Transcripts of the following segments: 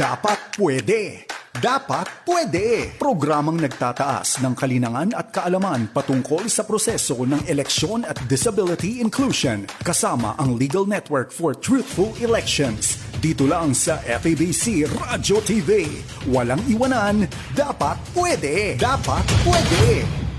Dapat pwede. Dapat pwede. Programang nagtataas ng kalinangan at kaalaman patungkol sa proseso ng eleksyon at disability inclusion kasama ang Legal Network for Truthful Elections. Dito lang sa FABC Radio TV. Walang iwanan. Dapat pwede. Dapat pwede.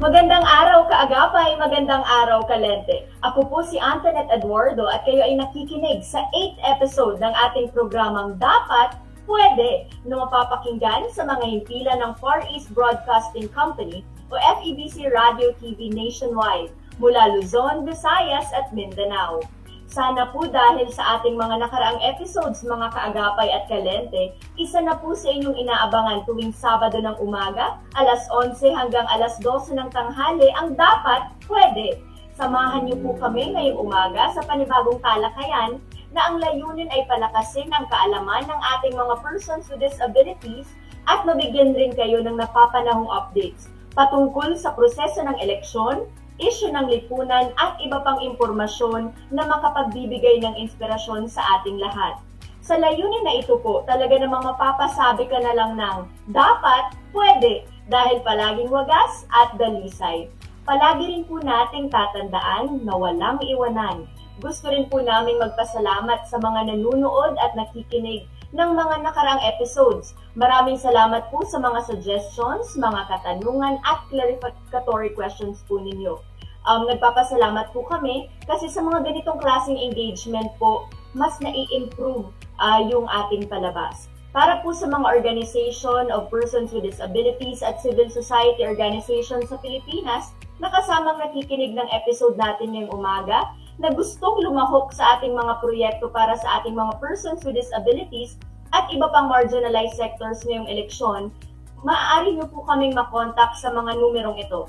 Magandang araw kaagapay, magandang araw kalente. Ako po si Antoinette Eduardo at kayo ay nakikinig sa 8th episode ng ating programang Dapat Pwede na mapapakinggan sa mga himpilan ng Far East Broadcasting Company o FEBC Radio TV nationwide mula Luzon, Visayas at Mindanao. Sana po dahil sa ating mga nakaraang episodes mga kaagapay at kalente, isa na po sa inyong inaabangan tuwing Sabado ng umaga, alas 11 hanggang alas 12 ng tanghali ang dapat pwede. Samahan niyo po kami ngayong umaga sa panibagong talakayan na ang layunin ay palakasin ang kaalaman ng ating mga persons with disabilities at mabigyan rin kayo ng napapanahong updates patungkol sa proseso ng eleksyon, issue ng lipunan at iba pang impormasyon na makapagbibigay ng inspirasyon sa ating lahat. Sa layunin na ito po, talaga namang mapapasabi ka na lang ng dapat, pwede, dahil palaging wagas at dalisay. Palagi rin po nating tatandaan na walang iwanan. Gusto rin po namin magpasalamat sa mga nanunood at nakikinig ng mga nakarang episodes. Maraming salamat po sa mga suggestions, mga katanungan at clarificatory questions po ninyo um, nagpapasalamat po kami kasi sa mga ganitong klaseng engagement po, mas nai-improve uh, yung ating palabas. Para po sa mga organization of persons with disabilities at civil society organizations sa Pilipinas, nakasamang nakikinig ng episode natin ngayong umaga, na gustong lumahok sa ating mga proyekto para sa ating mga persons with disabilities at iba pang marginalized sectors ngayong eleksyon, maaari niyo po kaming makontak sa mga numerong ito.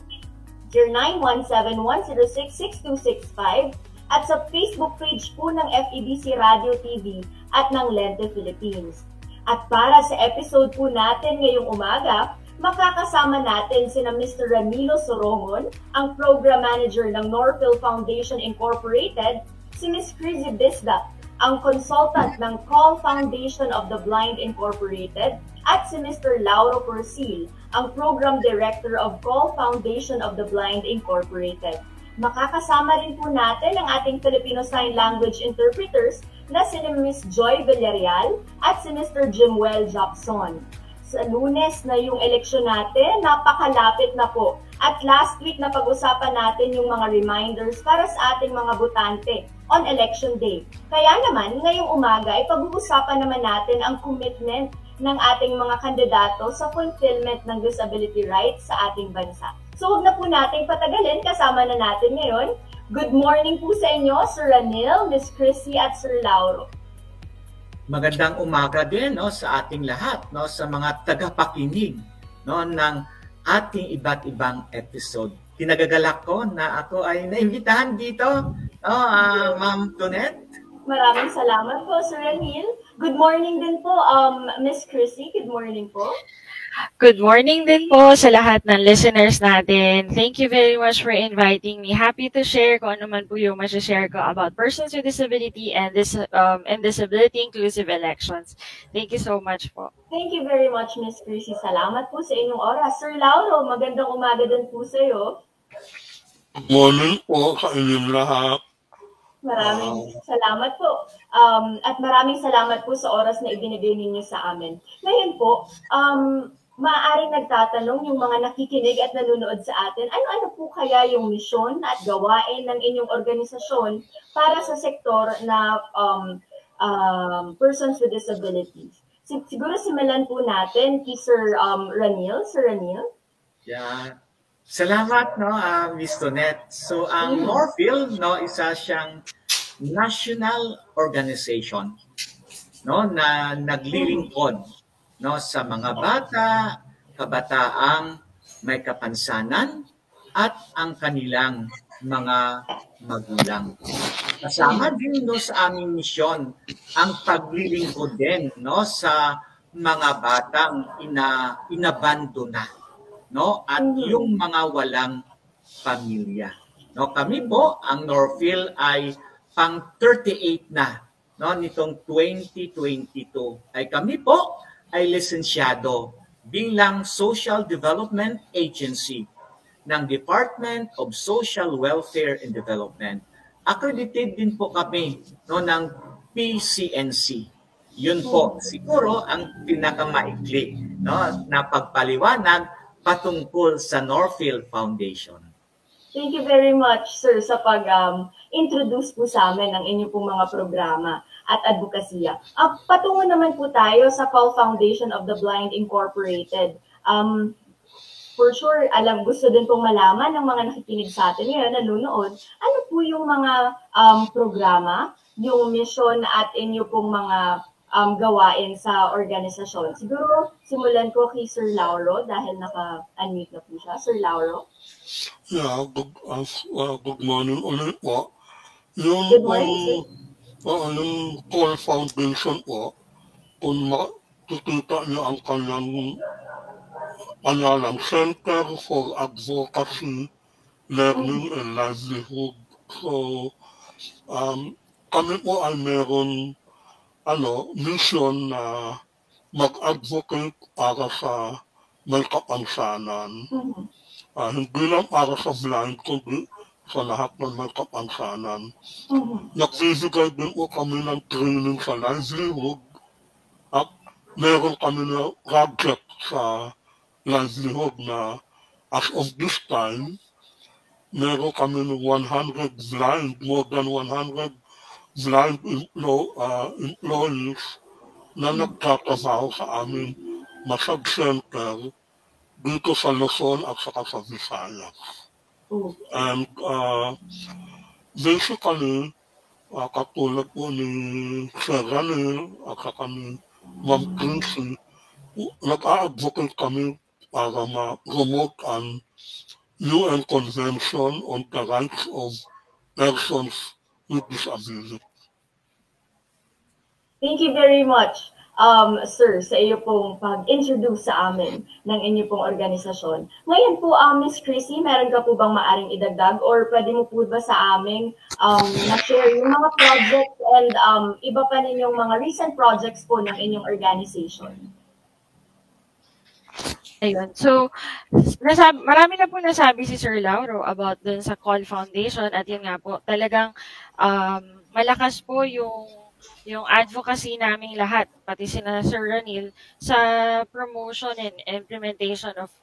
0917-106-6265 at sa Facebook page po ng FEBC Radio TV at ng Lente Philippines. At para sa episode po natin ngayong umaga, makakasama natin sina Mr. Ramilo Soromon, ang Program Manager ng Norville Foundation Incorporated, si Ms. Crizzy Bisda, ang consultant ng Call Foundation of the Blind Incorporated, at si Mr. Lauro Porcil, ang Program Director of Call Foundation of the Blind Incorporated. Makakasama rin po natin ang ating Filipino Sign Language interpreters na si Ms. Joy Villarreal at si Mr. Jimwell Jobson. Sa lunes na yung eleksyon natin, napakalapit na po. At last week na pag-usapan natin yung mga reminders para sa ating mga botante on election day. Kaya naman, ngayong umaga ay pag-uusapan naman natin ang commitment ng ating mga kandidato sa fulfillment ng disability rights sa ating bansa. So huwag na po nating patagalin, kasama na natin ngayon. Good morning po sa inyo, Sir Ranil, Miss Chrissy at Sir Lauro. Magandang umaga din no, sa ating lahat, no, sa mga tagapakinig no, ng ating iba't ibang episode. Tinagagalak ko na ako ay naimbitahan dito, no, uh, Ma'am Tonet. Maraming salamat po, Sir Ranil. Good morning din po, um, Miss Chrissy. Good morning po. Good morning din po sa lahat ng listeners natin. Thank you very much for inviting me. Happy to share kung ano man po yung share ko about persons with disability and this um, and disability inclusive elections. Thank you so much po. Thank you very much, Miss Chrissy. Salamat po sa inyong oras. Sir Lauro, magandang umaga din po sa iyo. Morning po sa inyong lahat. Maraming wow. salamat po. Um, at maraming salamat po sa oras na ibinigay ninyo sa amin. Ngayon po, um, maaaring nagtatanong yung mga nakikinig at nanonood sa atin, ano-ano po kaya yung misyon at gawain ng inyong organisasyon para sa sektor na um, um, persons with disabilities? Siguro simulan po natin kay Sir um, Ranil. Sir Ranil? Yeah. Salamat, no, uh, Ms. Tonet. So, ang Norville, no, isa siyang national organization, no, na naglilingkod, no, sa mga bata, kabataang may kapansanan, at ang kanilang mga magulang. Kasama din no, sa aming misyon ang paglilingkod din no, sa mga batang ina, inabandona no at mm-hmm. yung mga walang pamilya. No, kami po ang Norville ay pang 38 na no nitong 2022 ay kami po ay lisensyado bilang Social Development Agency ng Department of Social Welfare and Development. Accredited din po kami no ng PCNC. Yun po siguro ang pinakamaikli no na pagpaliwanag patungkol sa Norfield Foundation. Thank you very much, sir, sa pag-introduce um, po sa amin ng inyong pong mga programa at advokasya. Uh, patungo naman po tayo sa Call Foundation of the Blind Incorporated. Um, for sure, alam, gusto din pong malaman ng mga nakikinig sa atin ngayon, nanonood, ano po yung mga um, programa, yung mission at inyo pong mga um, gawain sa organisasyon. Siguro, simulan ko kay Sir Lauro dahil naka-unmute na po siya. Sir Lauro? Yeah, good, uh, uh, good morning ulit po. Yung, Good morning, uh, yung Call Foundation po, kung makikita niyo ang kanyang pangalan, Center for Advocacy, Learning and Livelihood. So, um, kami po ay meron ano, mission na mag-advocate para sa may kapansanan. Mhm. Ah, hindi lang para sa blind, kundi sa lahat ng may kapansanan. Mhm. Nagbibigay din po kami ng training sa livelihood at meron kami na project sa livelihood na as of this time, meron kami ng 100 blind, more than 100 blind emplo- uh, employees na nagtatrabaho sa aming massage center dito sa Luzon at saka sa Visayas. Okay. And uh, basically, uh, katulad po ni Sir Ranil at saka ni Ma'am Quincy, nag-a-advocate kami para ma-promote ang UN Convention on the Rights of Persons with Disability. Thank you very much, um, sir, sa iyo pong pag-introduce sa amin ng inyo pong organisasyon. Ngayon po, um, Miss Chrissy, meron ka po bang maaring idagdag or pwede mo po ba sa aming um, na-share yung mga projects and um, iba pa ninyong mga recent projects po ng inyong organization? Ayun. So, nasab marami na po nasabi si Sir Lauro about dun sa Call Foundation at yun nga po, talagang um, malakas po yung yung advocacy naming lahat, pati sina Sir Ranil, sa promotion and implementation of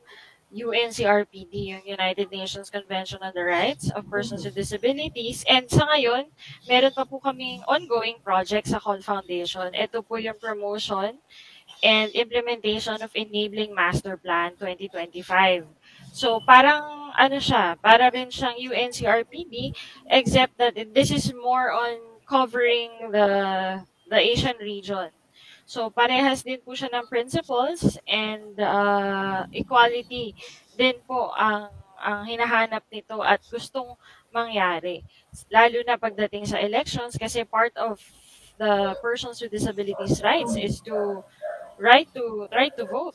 UNCRPD, yung United Nations Convention on the Rights of Persons with Disabilities. And sa ngayon, meron pa po kaming ongoing project sa Call Foundation. Ito po yung promotion and implementation of Enabling Master Plan 2025. So parang ano siya, para rin siyang UNCRPD except that this is more on covering the the Asian region. So parehas din po siya ng principles and uh, equality din po ang ang hinahanap nito at gustong mangyari. Lalo na pagdating sa elections kasi part of the persons with disabilities rights is to right to right to vote.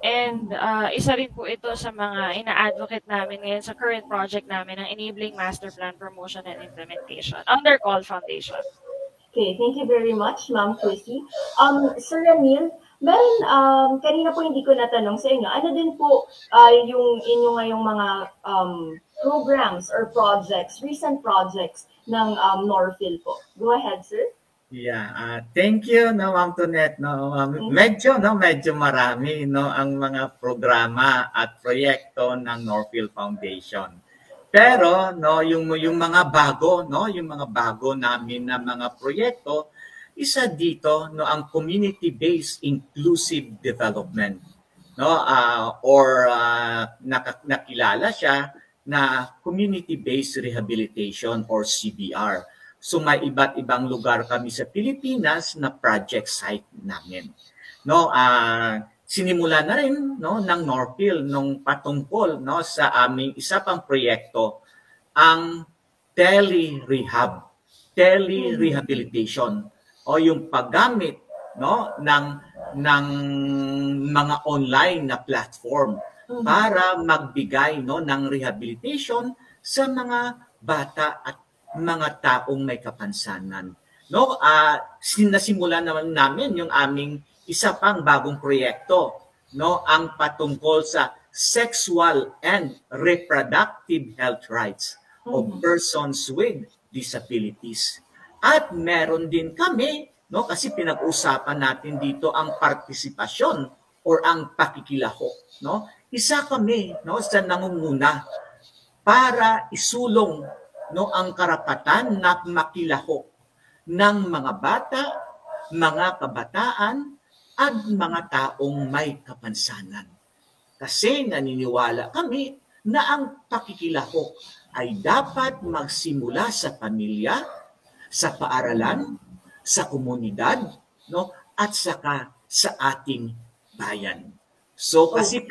And uh, isa rin po ito sa mga ina-advocate namin ngayon sa current project namin ng Enabling Master Plan Promotion and Implementation under Call Foundation. Okay, thank you very much, Ma'am Chrissy. Um, Sir Ramil, meron, um, kanina po hindi ko natanong sa inyo, ano din po uh, yung inyo ngayong mga um, programs or projects, recent projects ng um, Norfil po? Go ahead, sir. Yeah, uh, thank you no Ma'am Tonet no. Um, medyo no medyo marami no ang mga programa at proyekto ng Norfield Foundation. Pero no yung yung mga bago no, yung mga bago namin na mga proyekto isa dito no ang community-based inclusive development no uh, or uh, nakilala siya na community-based rehabilitation or CBR So may iba't ibang lugar kami sa Pilipinas na project site namin. No, uh, sinimula na rin no ng Norpil nung patungkol no sa aming isa pang proyekto ang tele-rehab, tele-rehabilitation o yung paggamit no ng ng mga online na platform para magbigay no ng rehabilitation sa mga bata at mga taong may kapansanan. No, uh, sinasimulan naman namin yung aming isa pang bagong proyekto, no, ang patungkol sa sexual and reproductive health rights of mm-hmm. persons with disabilities. At meron din kami, no, kasi pinag-usapan natin dito ang partisipasyon or ang pakikilaho, no? Isa kami, no, sa nangunguna para isulong no ang karapatan na makilaho ng mga bata, mga kabataan at mga taong may kapansanan. Kasi naniniwala kami na ang pakikilaho ay dapat magsimula sa pamilya, sa paaralan, sa komunidad, no, at saka sa ating bayan. So kasi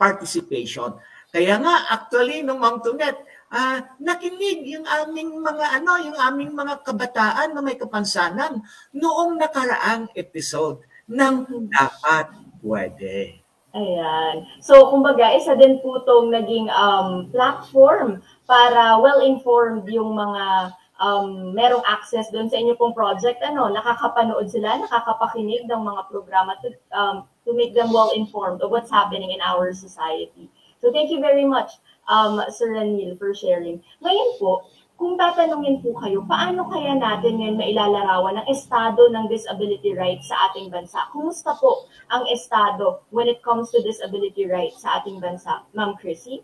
participation. Kaya nga actually no Ma'am Tunet, uh, nakinig yung aming mga ano, yung aming mga kabataan na may kapansanan noong nakaraang episode ng dapat pwede. Ayan. So, kumbaga, isa din po itong naging um, platform para well-informed yung mga um, merong access doon sa inyo pong project. Ano, nakakapanood sila, nakakapakinig ng mga programa to, um, to make them well-informed of what's happening in our society. So, thank you very much, um, Sir Ranil, for sharing. Ngayon po, kung tatanungin po kayo, paano kaya natin ngayon mailalarawan ang estado ng disability rights sa ating bansa? Kumusta po ang estado when it comes to disability rights sa ating bansa? Ma'am Chrissy?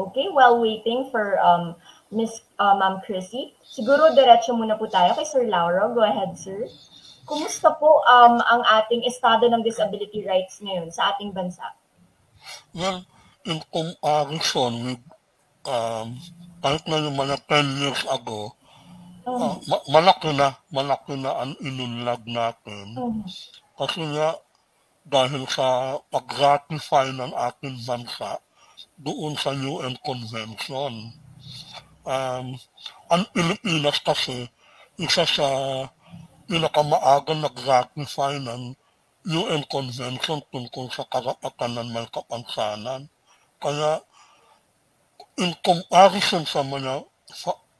Okay, while waiting for um, Miss uh, Ma'am Chrissy, siguro diretso muna po tayo kay Sir Lauro. Go ahead, sir. Kumusta po um, ang ating estado ng disability rights ngayon sa ating bansa? Well, in comparison with um, kahit na yung mga 10 years ago, uh, uh ma- malaki na, malaki na ang inunlad natin. Uh-huh. Kasi nga, dahil sa pag-ratify ng ating bansa doon sa UN Convention. Um, ang Pilipinas kasi, isa sa pinakamaagang nag-ratify ng UN Convention tungkol sa karapatan ng may kapansanan. Kaya in comparison sa mga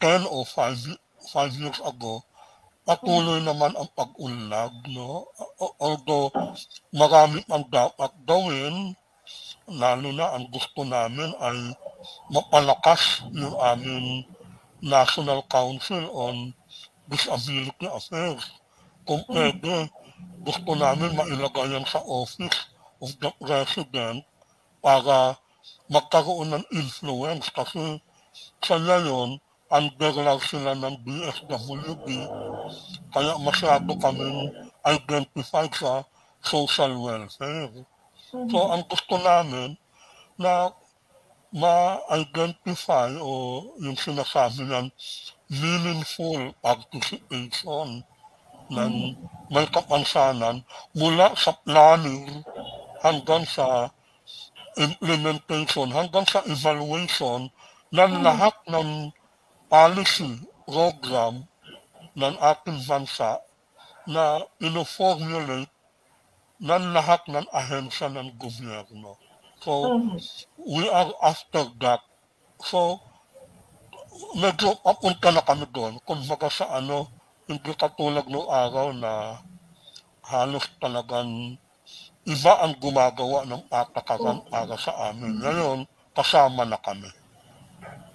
10 or 5, 5 years ago, patuloy naman ang pag-unlad. No? Although marami pang dapat gawin, lalo na ang gusto namin ay mapalakas yung aming National Council on Disability Affairs. Kung pwede, gusto namin mailagay yan sa Office of the President para magkaroon ng influence kasi sa ngayon, under lang sila ng DSWD, kaya masyado kaming identified sa social welfare. So, ang gusto namin na ma-identify o yung sinasabi ng meaningful participation ng may kapansanan mula sa planning hanggang sa implementation hanggang sa evaluation ng lahat ng policy program ng ating bansa na ino-formulate ng lahat ng ahensya ng gobyerno. So, we are after that. So, medyo papunta na kami doon. Kung baga sa ano, hindi katulad ng araw na halos talagang iba ang gumagawa ng patakaran para sa amin. Ngayon, kasama na kami.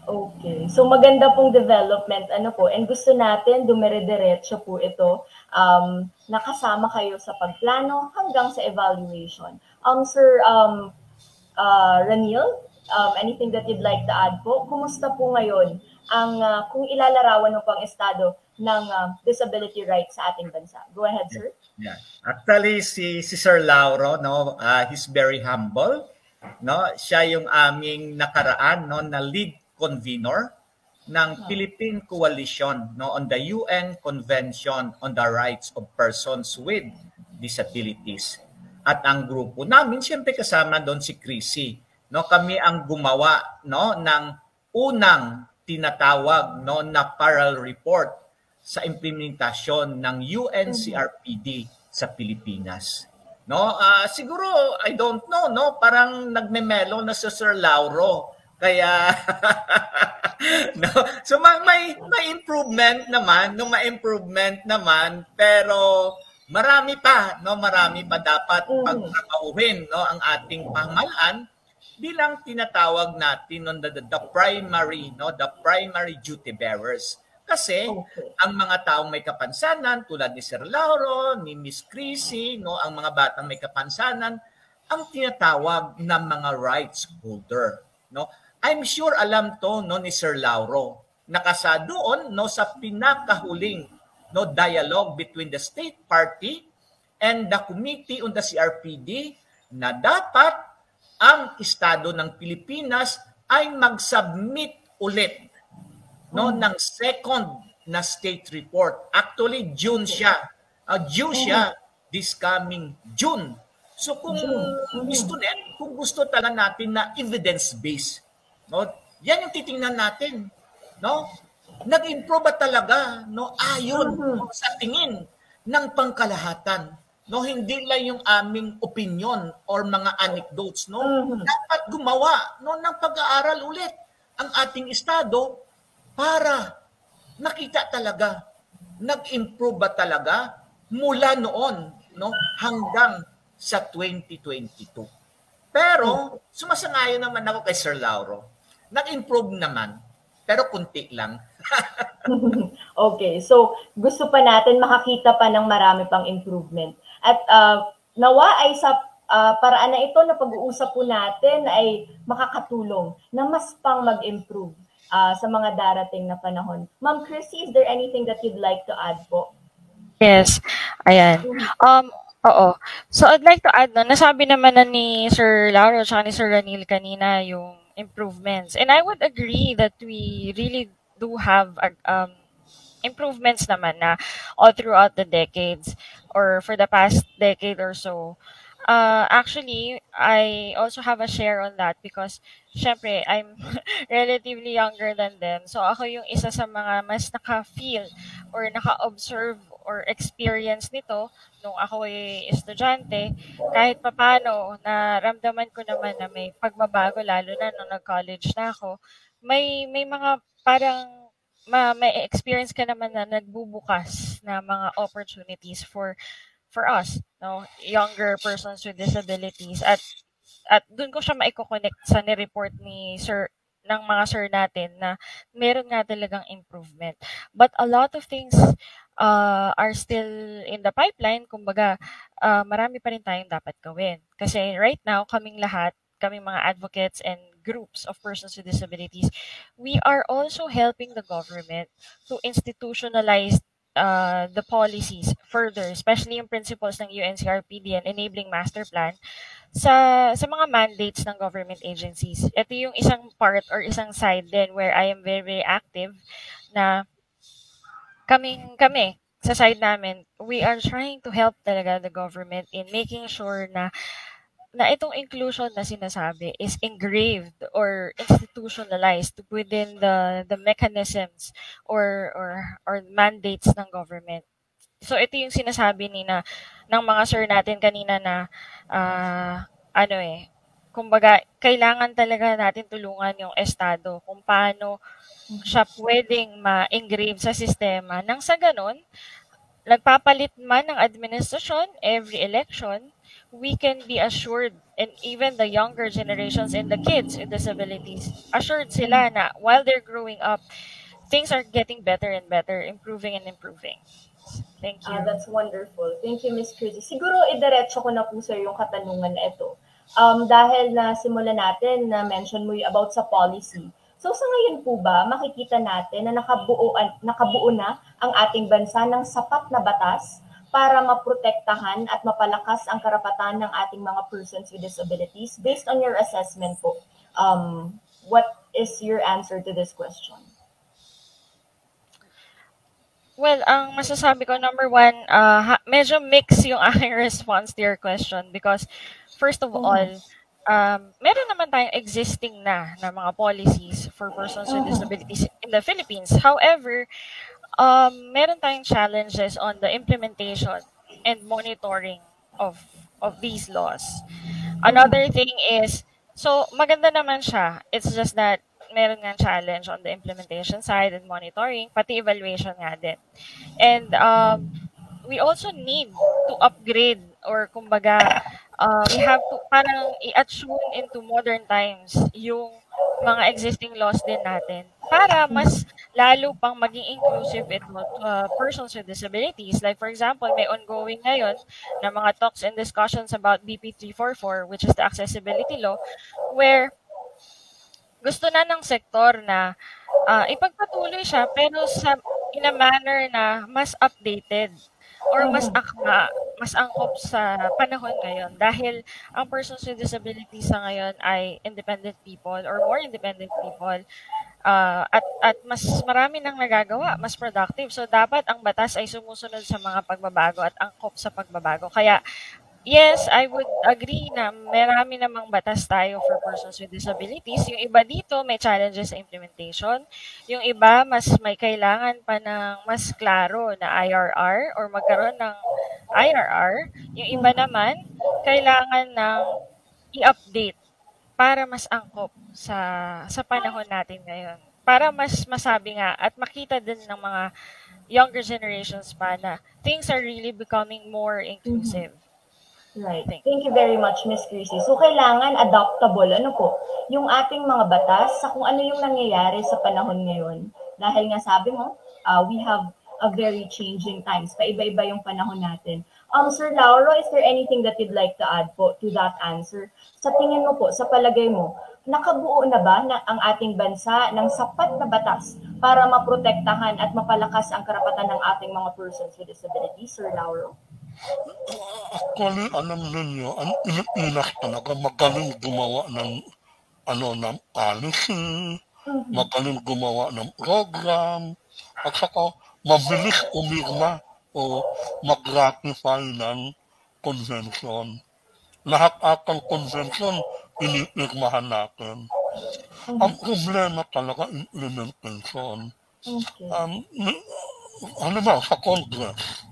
Okay. So maganda pong development ano po and gusto natin dumire-diretso po ito um nakasama kayo sa pagplano hanggang sa evaluation. Um sir um uh, Ranil, um anything that you'd like to add po? Kumusta po ngayon ang uh, kung ilalarawan mo pang estado ng uh, disability rights sa ating bansa? Go ahead, sir. Yeah. Actually, si, si Sir Lauro, no, uh, he's very humble. No? Siya yung aming nakaraan no, na lead convener ng Philippine Coalition no, on the UN Convention on the Rights of Persons with Disabilities. At ang grupo namin, siyempre kasama doon si Chrissy. No, kami ang gumawa no, ng unang tinatawag no, na parallel report sa implementasyon ng UNCRPD sa Pilipinas. No, uh, siguro I don't know, no, parang nagmemelo na sa Sir Lauro. Kaya no? So may, may may improvement naman, no may improvement naman, pero marami pa, no, marami pa dapat Mhm. pagtrabahuhin, no, ang ating pamahalaan bilang tinatawag natin no, the, the, the primary, no, the primary duty bearers. Kasi Okay. ang mga taong may kapansanan tulad ni Sir Lauro, ni Miss Chrissy, no, ang mga batang may kapansanan, ang tinatawag na mga rights holder, no. I'm sure alam to no ni Sir Lauro. Nakasa doon no sa pinakahuling no dialogue between the state party and the committee on the CRPD na dapat ang estado ng Pilipinas ay mag-submit ulit no ng second na state report. Actually June siya. Uh, June siya this coming June. So kung gusto net, kung gusto talaga natin na evidence based, no? Yan yung titingnan natin, no? Nag-improve ba talaga, no? Ayon no, sa tingin ng pangkalahatan, no? Hindi lang yung aming opinion or mga anecdotes, no? Dapat gumawa no ng pag-aaral ulit ang ating estado para nakita talaga nag-improve ba talaga mula noon no hanggang sa 2022. Pero sumasangayon naman ako kay Sir Lauro. Nag-improve naman, pero kunti lang. okay, so gusto pa natin makakita pa ng marami pang improvement. At uh, nawa ay sa uh, paraan na ito na pag-uusap po natin ay makakatulong na mas pang mag-improve uh, sa mga darating na panahon. Ma'am Chrissy, is there anything that you'd like to add po? Yes. Ayan. Um, oo. So, I'd like to add, no, nasabi naman na ni Sir Lauro at ni Sir Ranil kanina yung improvements. And I would agree that we really do have um, improvements naman na all throughout the decades or for the past decade or so. Uh, actually, I also have a share on that because, syempre, I'm relatively younger than them. So, ako yung isa sa mga mas naka-feel or naka-observe or experience nito nung ako ay estudyante. Kahit papano, naramdaman ko naman na may pagbabago, lalo na nung nag-college na ako. May, may mga parang ma, may experience ka naman na nagbubukas na mga opportunities for for us, no, younger persons with disabilities at at doon ko siya maiko-connect sa ni-report ni Sir ng mga sir natin na meron nga talagang improvement. But a lot of things uh, are still in the pipeline. Kumbaga, uh, marami pa rin tayong dapat gawin. Kasi right now, kaming lahat, kaming mga advocates and groups of persons with disabilities, we are also helping the government to institutionalize uh, the policies further, especially yung principles ng UNCRPD and enabling master plan sa sa mga mandates ng government agencies. Ito yung isang part or isang side din where I am very, very active na kaming kami sa side namin, we are trying to help talaga the government in making sure na na itong inclusion na sinasabi is engraved or institutionalized within the the mechanisms or or or mandates ng government. So ito yung sinasabi ni na ng mga sir natin kanina na uh, ano eh kumbaga kailangan talaga natin tulungan yung estado kung paano siya pwedeng ma-engrave sa sistema nang sa ganon nagpapalit man ng administrasyon every election we can be assured and even the younger generations and the kids with disabilities assured sila na while they're growing up things are getting better and better improving and improving thank you Ah, that's wonderful. Thank you, Miss Chrissy. Siguro, idiretso ko na po sir yung katanungan na ito. Um, dahil na simulan natin na mention mo yung about sa policy. So sa ngayon po ba, makikita natin na nakabuo, nakabuo na ang ating bansa ng sapat na batas para maprotektahan at mapalakas ang karapatan ng ating mga persons with disabilities? Based on your assessment po, um, what is your answer to this question? Well, ang masasabi ko, number one, uh, medyo mix yung aking response to your question because first of all, um, meron naman tayong existing na na mga policies for persons with disabilities in the Philippines. However, um, meron tayong challenges on the implementation and monitoring of of these laws. Another thing is, so maganda naman siya. It's just that meron nga challenge on the implementation side and monitoring, pati evaluation nga din. And um, we also need to upgrade or kumbaga, uh, we have to parang i-attune into modern times yung mga existing laws din natin para mas lalo pang maging inclusive ito uh, persons with disabilities. Like for example, may ongoing ngayon na mga talks and discussions about BP 344 which is the accessibility law where gusto na ng sektor na uh, ipagpatuloy siya pero sa in a manner na mas updated or mas akma, mas angkop sa panahon ngayon dahil ang persons with disabilities sa ngayon ay independent people or more independent people uh, at at mas marami nang nagagawa, mas productive. So dapat ang batas ay sumusunod sa mga pagbabago at angkop sa pagbabago. Kaya Yes, I would agree na marami namang batas tayo for persons with disabilities. Yung iba dito may challenges sa implementation. Yung iba mas may kailangan pa ng mas klaro na IRR or magkaroon ng IRR. Yung iba naman kailangan ng i-update para mas angkop sa sa panahon natin ngayon. Para mas masabi nga at makita din ng mga younger generations pa na things are really becoming more inclusive. Mm-hmm. Right. Thank you very much, Miss Chrissy. So, kailangan adaptable, ano po, yung ating mga batas sa kung ano yung nangyayari sa panahon ngayon. Dahil nga sabi mo, uh, we have a very changing times. Paiba-iba yung panahon natin. Um, Sir Lauro, is there anything that you'd like to add po to that answer? Sa tingin mo po, sa palagay mo, nakabuo na ba na ang ating bansa ng sapat na batas para maprotektahan at mapalakas ang karapatan ng ating mga persons with disabilities, Sir Lauro? Actually, alam ninyo, ang Pilipinas talaga magaling gumawa ng ano ng policy, magaling gumawa ng program, at saka mabilis umirma o mag-ratify ng convention. Lahat atang convention, inipirmahan natin. Ang problema talaga implementation. Okay. Um, ano ba, sa Congress,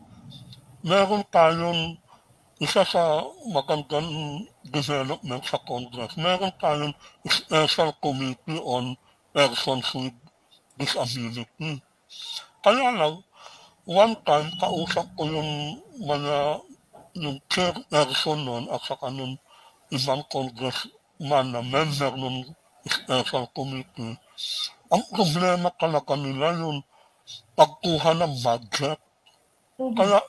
meron tayong isa sa magandang development sa Congress, meron tayong special committee on persons with disability. Kaya lang, one time, kausap ko yung mga, yung chairperson nun at saka nung ibang congressman na member ng special committee. Ang problema talaga nila yung pagkuha ng budget. Mm-hmm. Kaya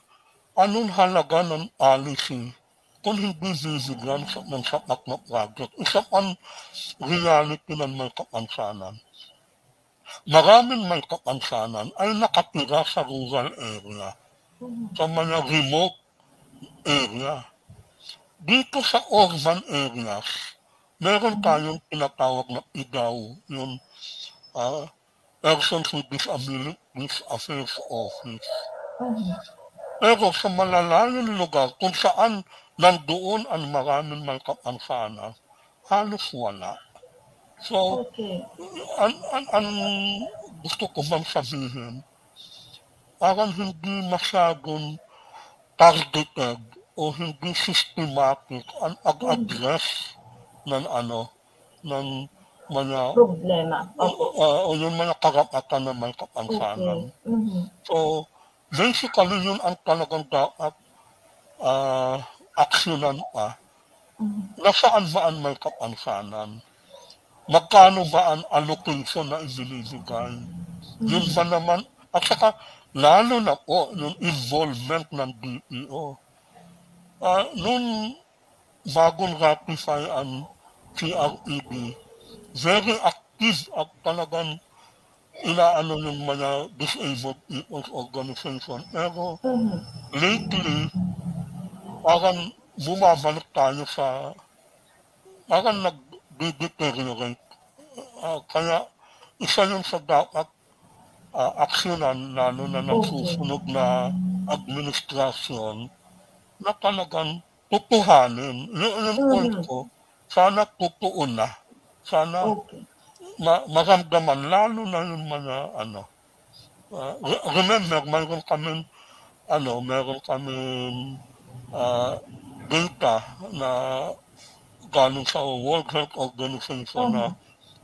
anong halaga ng policy kung hindi bibigyan sa, ng sapat na project? Isa pang reality ng may kapansanan. Maraming may kapansanan ay nakatira sa rural area, sa mga remote area. Dito sa urban areas, meron tayong tinatawag na IGAW, yung uh, Persons with Disabilities Affairs Office. Pero sa malalayong lugar kung saan nandoon ang maraming may kapansanan, halos wala. So, okay. ang, ang, ang gusto ko bang sabihin, parang hindi masyadong targeted o hindi systematic ang ag-address ng ano, ng mga problema. Okay. Uh, o yung mga karapatan ng may kapansanan. Okay. Mm-hmm. So, basically yun ang talagang dapat uh, aksyonan pa. Mm-hmm. Nasaan ba ang may kapansanan? Magkano ba ang allocation na ibinibigay? Mm-hmm. Yun ba naman, at saka lalo na po yung involvement ng DPO. Uh, ah, nung bagong ratify ang CREB, very active at talagang inaano yung mga disabled people's organization. Pero mm-hmm. lately, parang bumabalik tayo sa, parang nag-deteriorate. Uh, kaya isa yung sa dapat uh, aksyonan, lalo na ng susunod na administrasyon, na talagang tutuhanin. Yung, yung point ko, sana totoo na. Sana okay ma maramdaman, lalo na yung mga ano. Uh, remember, mayroon kami ano, mayroon kami uh, data na galing sa World Health Organization na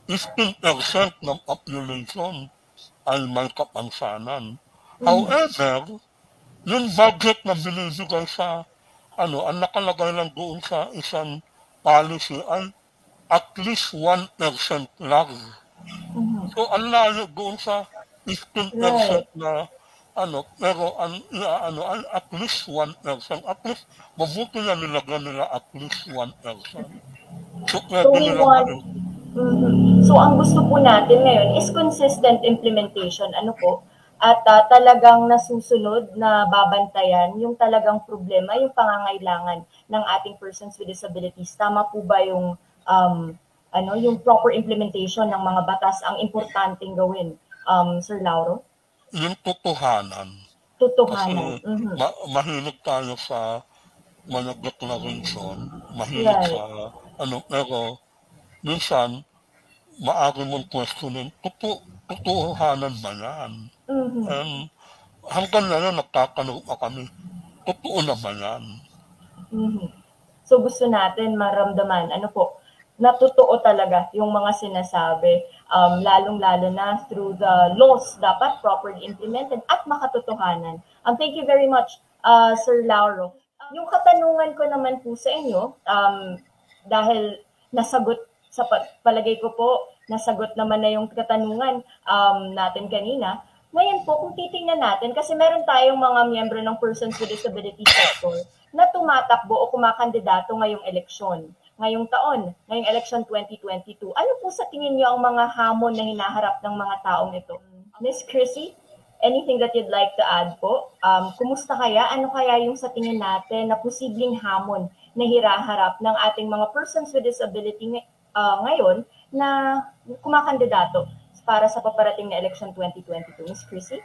15% ng population ay may kapansanan. However, yung budget na binibigay sa ano, ang nakalagay lang doon sa isang policy ay at least 1% lang. So, ang layo doon sa 15% na ano, pero ang ano, ay at least 1%. At least, mabuti na nilagyan nila at least 1%. So, pwede we nila ano, Mhm. So ang gusto po natin ngayon is consistent implementation. Ano po? At ah, talagang nasusunod na babantayan yung talagang problema, yung pangangailangan ng ating persons with disabilities. Tama po ba yung um, ano, yung proper implementation ng mga batas ang importanteng gawin, um, Sir Lauro? yung totohanan. Kasi Totohanan. Mhm. ma- mahilig tayo sa mga declaration, mahilig Right. sa ano, pero minsan, maaari mong questionin, totoo, totohanan ba yan? Mhm. And hanggang ngayon, nagtatanong pa kami, totoo na ba yan? Mhm. So gusto natin maramdaman, ano po, na totoo talaga yung mga sinasabi, um, lalong-lalo na through the laws dapat properly implemented at makatotohanan. Um, thank you very much, uh, Sir Lauro. Yung katanungan ko naman po sa inyo, um, dahil nasagot sa pa- palagay ko po, nasagot naman na yung katanungan um, natin kanina. Ngayon po, kung titingnan natin, kasi meron tayong mga miyembro ng Persons with Disability Sector na tumatakbo o kumakandidato ngayong eleksyon, ngayong taon, ngayong election 2022. Ano po sa tingin niyo ang mga hamon na hinaharap ng mga taong ito? Miss Chrissy, anything that you'd like to add po? Um, kumusta kaya? Ano kaya yung sa tingin natin na posibleng hamon na hiraharap ng ating mga persons with disability ah, ngayon na kumakandidato para sa paparating na election 2022? Miss Chrissy?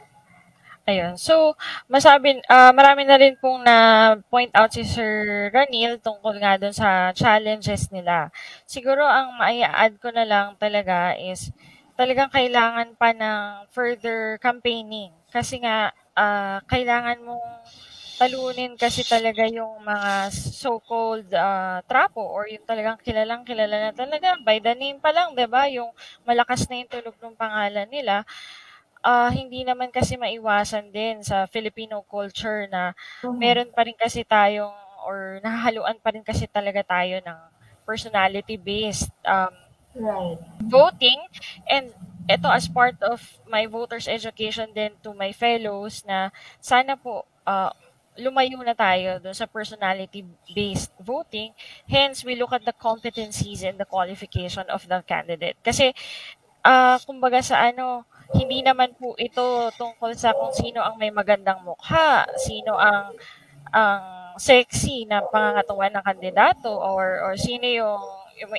Ayun. So, masabi, ah, marami na rin pong na-point out si Sir Ranil tungkol nga dun sa challenges nila. Siguro ang mai-add ko na lang talaga is talagang kailangan pa ng further campaigning. Kasi nga, ah, kailangan mong talunin kasi talaga yung mga so-called ah, trapo or yung talagang kilalang kilala na talaga by the name pa lang, 'di ba? Yung malakas na yung tunog ng pangalan nila ah, hindi naman kasi maiwasan din sa Filipino culture na meron pa rin kasi tayong or nahahaluan pa rin kasi talaga tayo ng personality-based um, Right. voting and ito as part of my voters education din to my fellows na sana po ah, lumayo na tayo dun sa personality-based voting. Hence, we look at the competencies and the qualification of the candidate. Kasi, ah kumbaga sa ano, hindi naman po ito tungkol sa kung sino ang may magandang mukha, sino ang ang sexy na pangangatawan ng kandidato or or sino yung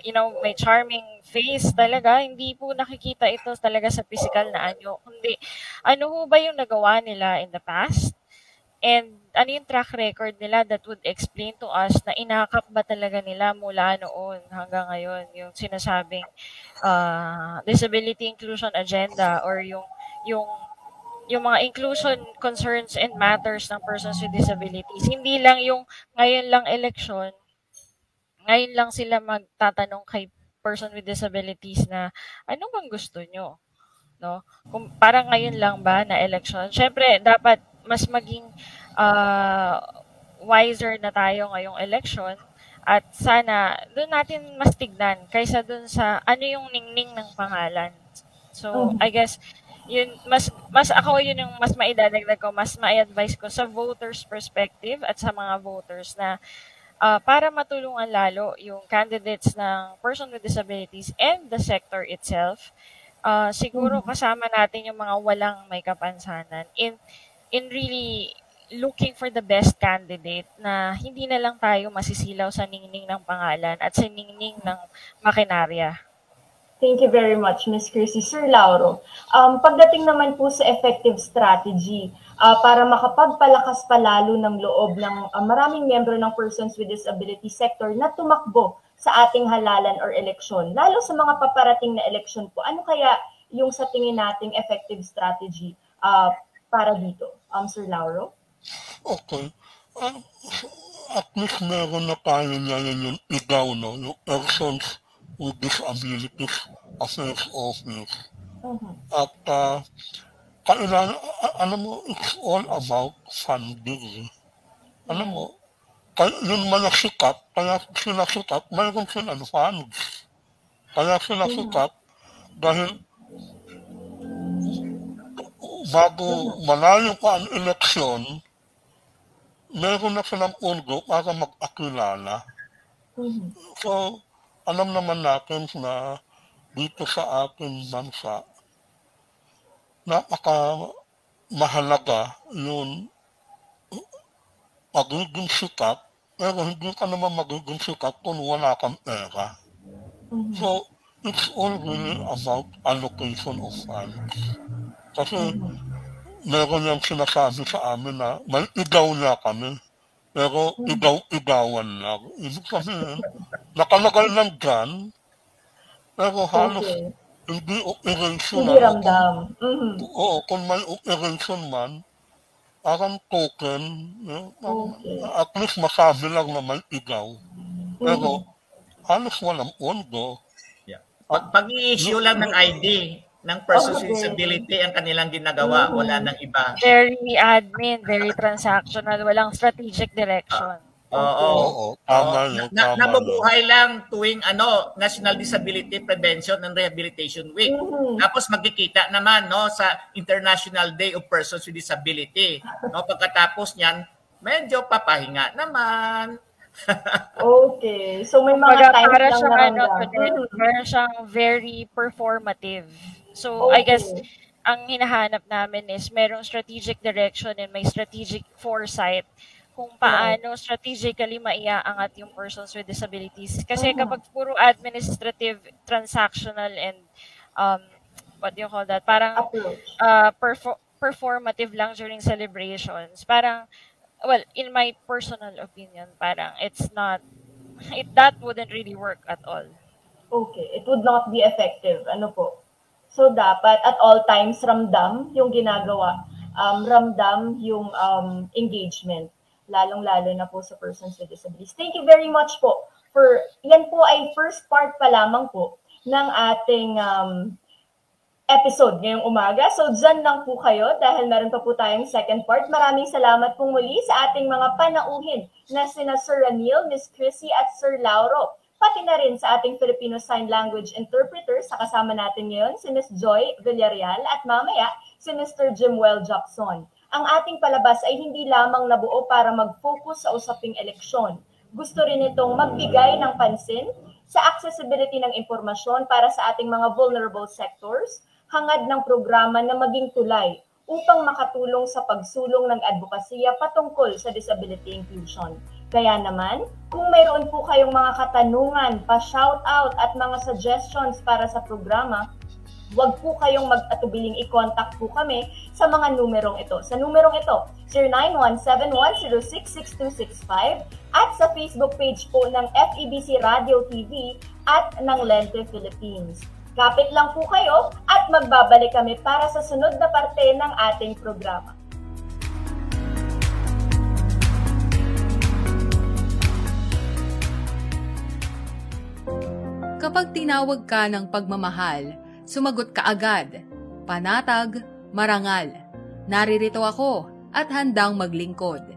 you know, may charming face talaga, hindi po nakikita ito talaga sa physical na anyo. Kundi, ano ho ba yung nagawa nila in the past? And ano yung track record nila that would explain to us na inakap ba talaga nila mula noon hanggang ngayon yung sinasabing uh, disability inclusion agenda or yung yung yung mga inclusion concerns and matters ng persons with disabilities. Hindi lang yung ngayon lang election, ngayon lang sila magtatanong kay person with disabilities na ano bang gusto nyo? No? Kung parang ngayon lang ba na election? Syempre, dapat mas maging uh, wiser na tayo ngayong election at sana doon natin mas tignan kaysa doon sa ano yung ningning ng pangalan. So, I guess yun mas mas ako yun yung mas maidadagdag ko, mas mai-advise ko sa voters perspective at sa mga voters na uh, para matulungan lalo yung candidates ng person with disabilities and the sector itself. Uh, siguro kasama natin yung mga walang may kapansanan in in really looking for the best candidate na hindi na lang tayo masisilaw sa ningning ng pangalan at sa ningning ng makinarya. Thank you very much, Ms. Chrissy. Sir Lauro, um, pagdating naman po sa effective strategy uh, para makapagpalakas pa lalo ng loob ng uh, maraming miyembro ng persons with disability sector na tumakbo sa ating halalan or eleksyon, lalo sa mga paparating na eleksyon po, ano kaya yung sa tingin nating effective strategy uh, para dito, um, Sir Lauro? Okay. Ah, at least meron na tayo ngayon yung ikaw, no? Yung persons with disabilities affairs office. Mhm. At uh, kailangan, a- alam mo, it's all about funding. Alam mo, kaya yun man ang sikat, kaya sila sikat, mayroon silang funds. Kaya sila sikat dahil bago malayo pa ang eleksyon, meron na silang pondo para mag-akilala. Mhm. So, alam naman natin na dito sa ating bansa, napaka mahalaga yung magiging sikat, pero hindi ka naman magiging sikat kung wala kang pera. Mhm. So, it's all really about allocation of funds. Kasi, meron yung sinasabi sa amin na may igaw na kami. Pero igaw-igawan lang. Ibig sabihin, nakalagay lang dyan, pero halos Okay. hindi operation. Hindi ramdam. Mhm. Oo, kung may operation man, parang token, eh, Okay. at least masabi lang na may igaw. Pero halos walang pondo. Yeah. Pag, pag-i-issue lang ng ID ng persons with Okay. disability ang kanilang ginagawa, wala nang iba. Very admin, very transactional, walang strategic direction. Oo. Oo, tama Oo. yun, Na, tama nabubuhay lang tuwing ano, National Disability Prevention and Rehabilitation Week. Mhm. Tapos magkikita naman no sa International Day of Persons with Disability. No pagkatapos niyan, medyo papahinga naman. Okay. So may mga Kumbaga, times para lang siyang na ano, Mhm. para siyang very performative. So, I guess, Okay. ang hinahanap namin is merong strategic direction and may strategic foresight kung paano strategically maiaangat yung persons with disabilities. Kasi Mhm. kapag puro administrative, transactional, and um, what do you call that? Parang uh, perfor- performative lang during celebrations. Parang, well, in my personal opinion, parang it's not, it, that wouldn't really work at all. Okay. It would not be effective. Ano po? So, dapat at all times ramdam yung ginagawa. Um, ramdam yung um, engagement. Lalong-lalo na po sa persons with disabilities. Thank you very much po for, yan po ay first part pa lamang po ng ating um, episode ngayong umaga. So, dyan lang po kayo dahil meron pa po tayong second part. Maraming salamat po muli sa ating mga panauhin na sina Sir Ranil, Miss Chrissy at Sir Lauro. Pati na rin sa ating Filipino Sign Language interpreter sa kasama natin ngayon si Miss Joy Villarreal at mamaya si Mr. Jimwell Jackson. Ang ating palabas ay hindi lamang nabuo para mag-focus sa usaping eleksyon. Gusto rin itong magbigay ng pansin sa accessibility ng impormasyon para sa ating mga vulnerable sectors, hangad ng programa na maging tulay upang makatulong sa pagsulong ng advokasya patungkol sa disability inclusion. Kaya naman, kung mayroon po kayong mga katanungan, pa-shoutout at mga suggestions para sa programa, huwag po kayong mag-atubiling i-contact po kami sa mga numerong ito. Sa numerong ito, 0917-106-6265 at sa Facebook page po ng FEBC Radio TV at ng Lente Philippines. Kapit lang po kayo at magbabalik kami para sa sunod na parte ng ating programa. Kapag tinawag ka ng pagmamahal, sumagot ka agad. Panatag, marangal. Naririto ako at handang maglingkod.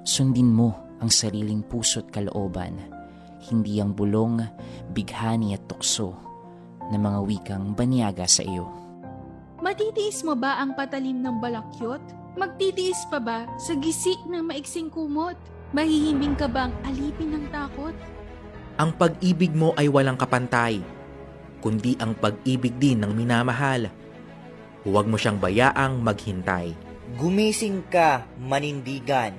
Sundin mo ang sariling puso't kalooban, hindi ang bulong, bighani at tukso na mga wikang banyaga sa iyo. Matitiis mo ba ang patalim ng balakyot? Magtitiis pa ba sa gisik ng maiksing kumot? Mahihimbing ka bang alipin ng takot? Ang pag-ibig mo ay walang kapantay, kundi ang pag-ibig din ng minamahal. Huwag mo siyang bayaang maghintay. Gumising ka, manindigan.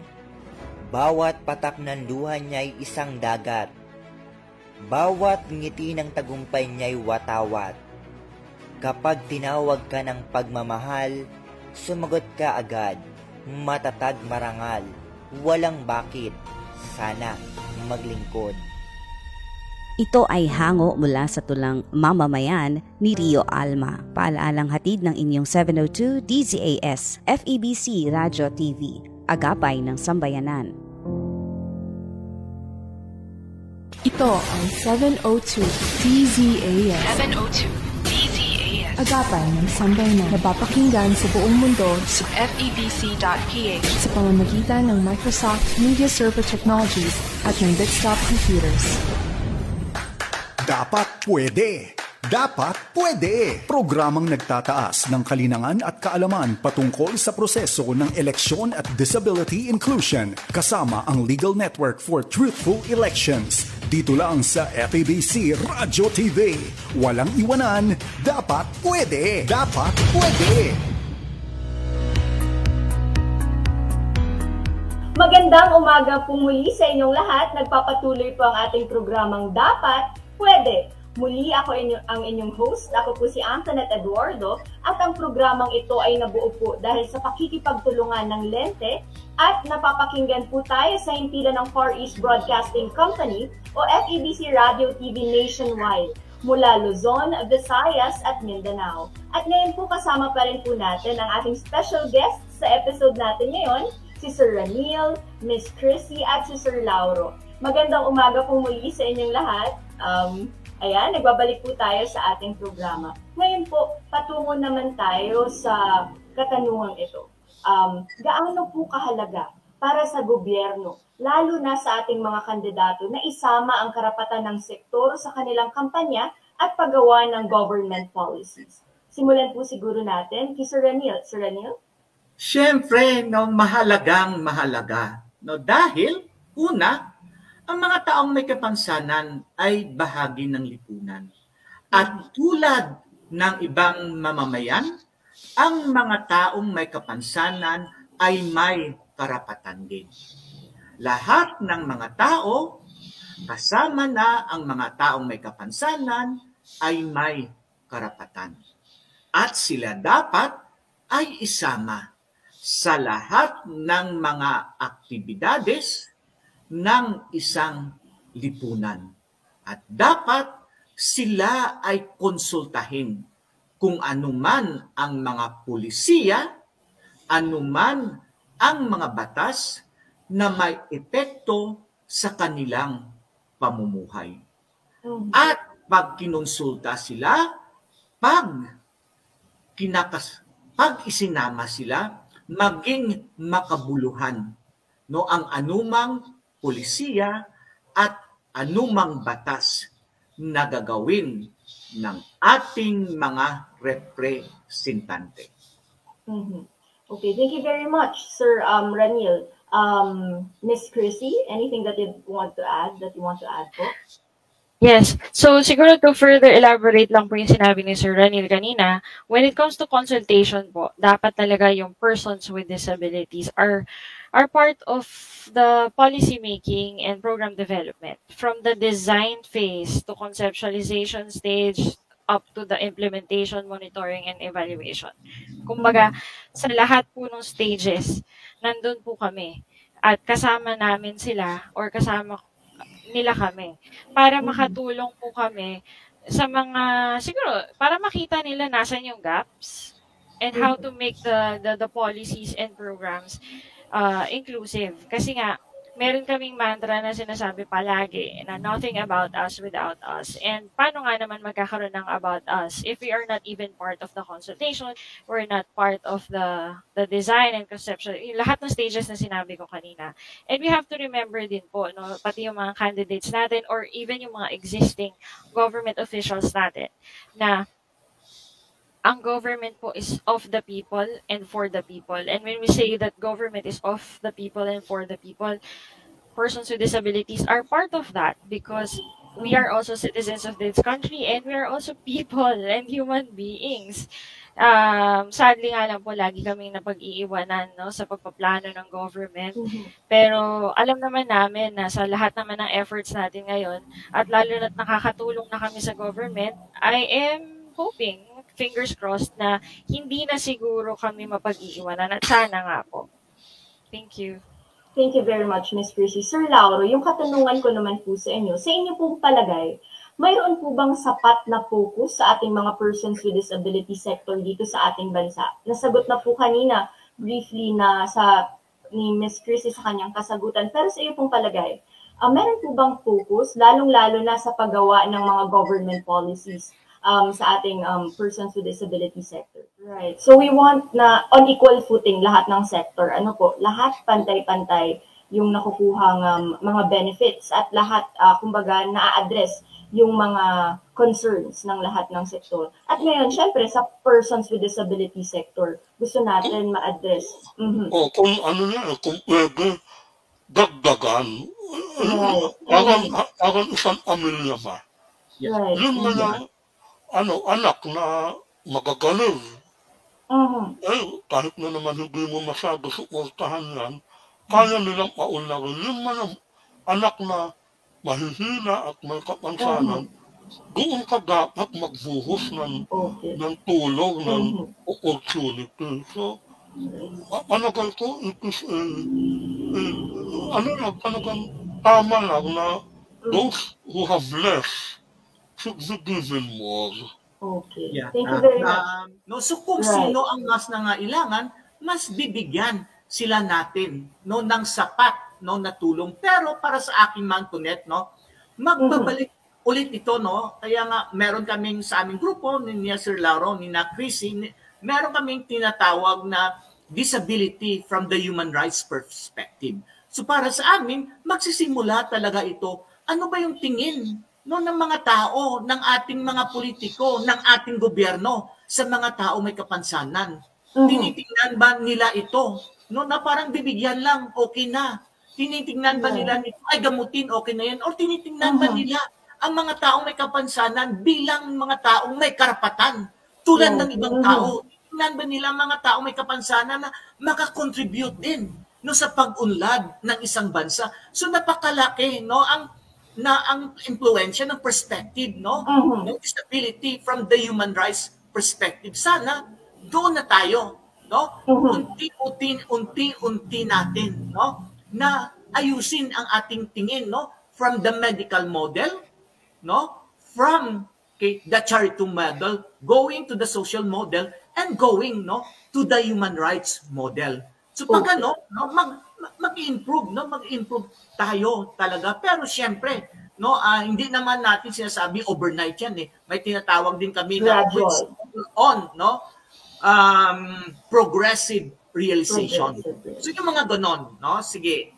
Bawat patak ng luha niya'y isang dagat. Bawat ngiti ng tagumpay niya'y watawat. Kapag tinawag ka ng pagmamahal, sumagot ka agad. Matatag marangal. Walang bakit. Sana maglingkod. Ito ay hango mula sa tulang mamamayan ni Rio Alma. Paalaalang hatid ng inyong 702 DZAS FEBC Radio TV. Agapay ng Sambayanan. Ito ang 702 DZAS. 702 DZAS. Agapan ng sambayanan na napapakinggan sa buong mundo sa febc.ph sa pamamagitan ng Microsoft Media Server Technologies at ng desktop computers. Dapat pwede. Dapat pwede! Programang nagtataas ng kalinangan at kaalaman patungkol sa proseso ng eleksyon at disability inclusion kasama ang Legal Network for Truthful Elections. Dito lang sa FABC Radio TV. Walang iwanan, dapat pwede! Dapat pwede! Magandang umaga po muli sa inyong lahat. Nagpapatuloy po ang ating programang Dapat Pwede Muli ako inyo, ang inyong host. Ako po si Antoinette Eduardo at ang programang ito ay nabuo po dahil sa pakikipagtulungan ng Lente at napapakinggan po tayo sa himpilan ng Far East Broadcasting Company o FEBC Radio TV nationwide mula Luzon, Visayas at Mindanao. At ngayon po kasama pa rin po natin ang ating special guest sa episode natin ngayon, si Sir Ranil, Miss Chrissy at si Sir Lauro. Magandang umaga po muli sa inyong lahat. Um, Ayan, nagbabalik po tayo sa ating programa. Ngayon po, patungo naman tayo sa katanungang ito. Um, gaano po kahalaga para sa gobyerno, lalo na sa ating mga kandidato, na isama ang karapatan ng sektor sa kanilang kampanya at paggawa ng government policies? Simulan po siguro natin kay Sir Ranil. Sir Ranil? Siyempre, no, mahalagang mahalaga. No, dahil, una, ang mga taong may kapansanan ay bahagi ng lipunan. At tulad ng ibang mamamayan, ang mga taong may kapansanan ay may karapatan din. Lahat ng mga tao, kasama na ang mga taong may kapansanan, ay may karapatan. At sila dapat ay isama sa lahat ng mga aktibidades ng isang lipunan. At dapat sila ay konsultahin kung anuman ang mga pulisiya, anuman ang mga batas na may epekto sa kanilang pamumuhay. At pag kinonsulta sila, pag kinakas pag isinama sila, maging makabuluhan no ang anumang pulisiya at anumang batas na gagawin ng ating mga representante. Mm-hmm. Okay, thank you very much, Sir um, Ranil. Um, Miss Chrissy, anything that you want to add, that you want to add po? Yes. So siguro to further elaborate lang po yung sinabi ni Sir Ranil kanina, when it comes to consultation po, dapat talaga yung persons with disabilities are are part of the policy making and program development from the design phase to conceptualization stage up to the implementation, monitoring, and evaluation. Kumbaga, sa lahat po ng stages, nandun po kami. At kasama namin sila or kasama nila kami para makatulong po kami sa mga, siguro, para makita nila nasan yung gaps and how to make the, the, the policies and programs uh, inclusive. Kasi nga, meron kaming mantra na sinasabi palagi na nothing about us without us. And paano nga naman magkakaroon ng about us if we are not even part of the consultation, we're not part of the the design and conception, lahat ng stages na sinabi ko kanina. And we have to remember din po, no, pati yung mga candidates natin or even yung mga existing government officials natin na ang government po is of the people and for the people. And when we say that government is of the people and for the people, persons with disabilities are part of that because we are also citizens of this country and we are also people and human beings. Um, sadly nga lang po, lagi kaming napag-iiwanan no, sa pagpaplano ng government. Pero alam naman namin na sa lahat naman ng efforts natin ngayon, at lalo na nakakatulong na kami sa government, I am hoping fingers crossed na hindi na siguro kami mapag-iiwanan at sana nga po. Thank you. Thank you very much, Ms. Chrissy. Sir Lauro, yung katanungan ko naman po sa inyo, sa inyo pong palagay, mayroon po bang sapat na focus sa ating mga persons with disability sector dito sa ating bansa? Nasagot na po kanina briefly na sa ni Ms. Chrissy sa kanyang kasagutan. Pero sa iyo pong palagay, uh, meron po bang focus, lalong-lalo na sa paggawa ng mga government policies um, sa ating um, persons with disability sector? Right. So we want na on equal footing lahat ng sector. Ano po, lahat pantay-pantay yung nakukuhang um, mga benefits at lahat, uh, kumbaga, na-address yung mga concerns ng lahat ng sektor. At ngayon, syempre, sa persons with disability sector, gusto natin ma-address. Mm-hmm. O kung ano na, kung pwede, dagdagan. Right. Parang, parang isang pamilya ba? Right. Yung mga, ano, anak na magagaling. Mhm. Eh, kahit na naman hindi mo masyado suportahan yan, kaya nilang paunlarin. Yung mga anak na mahihina at may kapansanan, doon ka dapat magbuhos ng, Okay. ng tulong, ng Mhm. opportunity. So, pa- palagay ko, it is a, a, ano lang, talagang tama lang na those who have less given more. Okay. Yeah. Thank you Ah, very much. um, no, so kung Right. sino ang mas nangailangan, mas bibigyan sila natin no ng sapat no na tulong. Pero para sa akin man Tonet, no, magbabalik ulit ito no. Kaya nga meron kaming sa aming grupo ni Sir Lauro, ni na Chrissy, ni- meron kaming tinatawag na disability from the human rights perspective. So para sa amin, magsisimula talaga ito. Ano ba yung tingin no ng mga tao, ng ating mga politiko, ng ating gobyerno sa mga tao may kapansanan? Mhm. Tinitingnan ba nila ito? No, na parang bibigyan lang, okay na. Tinitingnan ba nila nito, ay gamutin, okay na yan? O tinitingnan ba Mhm. nila ang mga taong may kapansanan bilang mga taong may karapatan tulad Yeah. ng ibang tao? Tinitingnan ba nila ang mga taong may kapansanan na makakontribute din no sa pag-unlad ng isang bansa? So napakalaki no ang na ang impluensya ng perspective no Mhm. ng disability from the human rights perspective. Sana doon na tayo, no? Mhm. Unti-unti, unti-unti natin, no? Na ayusin ang ating tingin, no? From the medical model, no? From okay, the charity model, going to the social model, and going, no? To the human rights model. So pag Okay. ano, no, mag- mag-improve, no? Mag-improve tayo talaga. Pero siyempre, no, ah, hindi naman natin sinasabi overnight yan eh. May tinatawag din kami na Gradual. on, no? Um, progressive realization. Progressive. So yung mga ganon, no? Sige,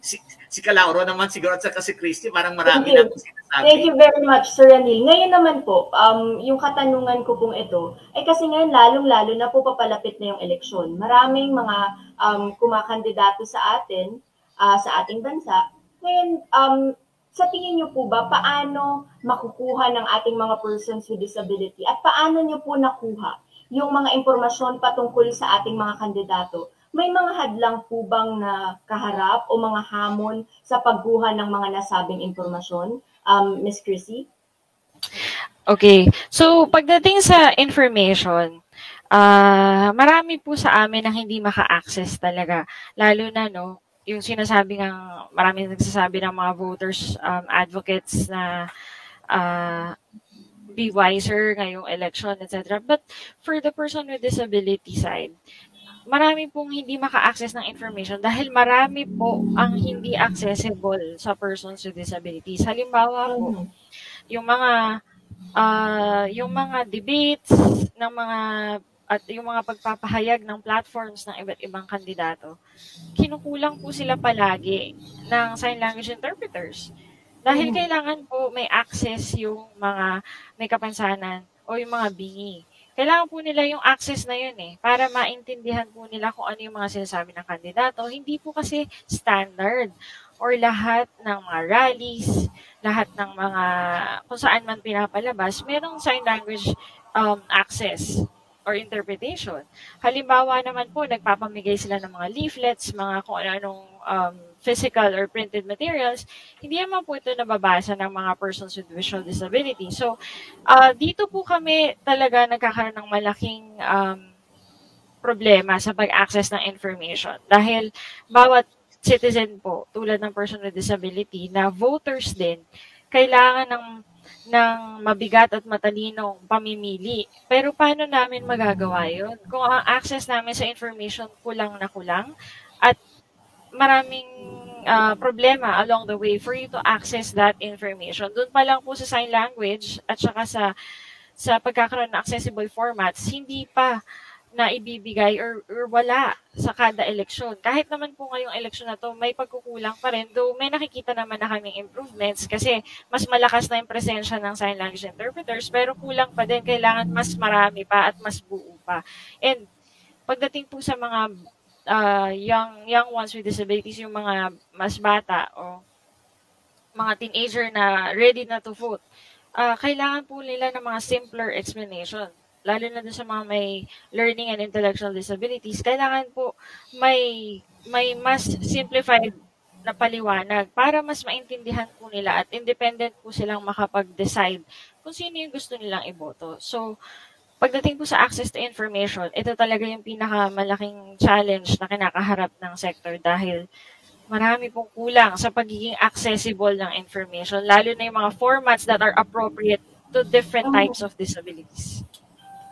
si, Calauro naman siguro at saka si Christy, parang marami na sinasabi. Thank you very much, Sir Anil. Ngayon naman po, um, yung katanungan ko pong ito, ay kasi ngayon lalong-lalo na po papalapit na yung eleksyon. Maraming mga um, kumakandidato sa atin, ah, sa ating bansa. Ngayon, um, sa tingin niyo po ba, paano makukuha ng ating mga persons with disability at paano niyo po nakuha yung mga impormasyon patungkol sa ating mga kandidato? May mga hadlang po bang na kaharap o mga hamon sa pagkuha ng mga nasabing impormasyon? Um, Miss Chrissy? Okay. So, pagdating sa information, ah marami po sa amin ang hindi maka-access talaga. Lalo na, no, yung sinasabi ng, marami nagsasabi ng mga voters, um, advocates na ah be wiser ngayong election, etc. But for the person with disability side, marami pong hindi maka-access ng information dahil marami po ang hindi accessible sa persons with disabilities. Halimbawa po, yung mga ah yung mga debates ng mga at yung mga pagpapahayag ng platforms ng iba't ibang kandidato, kinukulang po sila palagi ng sign language interpreters. Dahil kailangan po may access yung mga may kapansanan o yung mga bingi. Kailangan po nila yung access na yun eh, para maintindihan po nila kung ano yung mga sinasabi ng kandidato. Hindi po kasi standard or lahat ng mga rallies, lahat ng mga kung saan man pinapalabas, merong sign language um, access or interpretation. Halimbawa naman po, nagpapamigay sila ng mga leaflets, mga kung ano-anong um, physical or printed materials, hindi naman po ito nababasa ng mga persons with visual disability. So, uh, dito po kami talaga nagkakaroon ng malaking um, problema sa pag-access ng information. Dahil bawat citizen po, tulad ng person with disability, na voters din, kailangan ng ng mabigat at matalinong pamimili. Pero paano namin magagawa yun? Kung ang access namin sa information kulang na kulang at maraming uh, problema along the way for you to access that information. Doon pa lang po sa sign language at saka sa sa pagkakaroon ng accessible formats, hindi pa na ibibigay or, or wala sa kada eleksyon. Kahit naman po ngayong eleksyon na to, may pagkukulang pa rin. Though may nakikita naman na kaming improvements kasi mas malakas na yung presensya ng sign language interpreters pero kulang pa din. Kailangan mas marami pa at mas buo pa. And pagdating po sa mga uh, young young ones with disabilities, yung mga mas bata o mga teenager na ready na to vote, uh, kailangan po nila ng mga simpler explanation lalo na sa mga may learning and intellectual disabilities, kailangan po may may mas simplified na paliwanag para mas maintindihan po nila at independent po silang makapag-decide kung sino yung gusto nilang iboto. So, pagdating po sa access to information, ito talaga yung pinakamalaking challenge na kinakaharap ng sector dahil marami pong kulang sa pagiging accessible ng information, lalo na yung mga formats that are appropriate to different types of disabilities.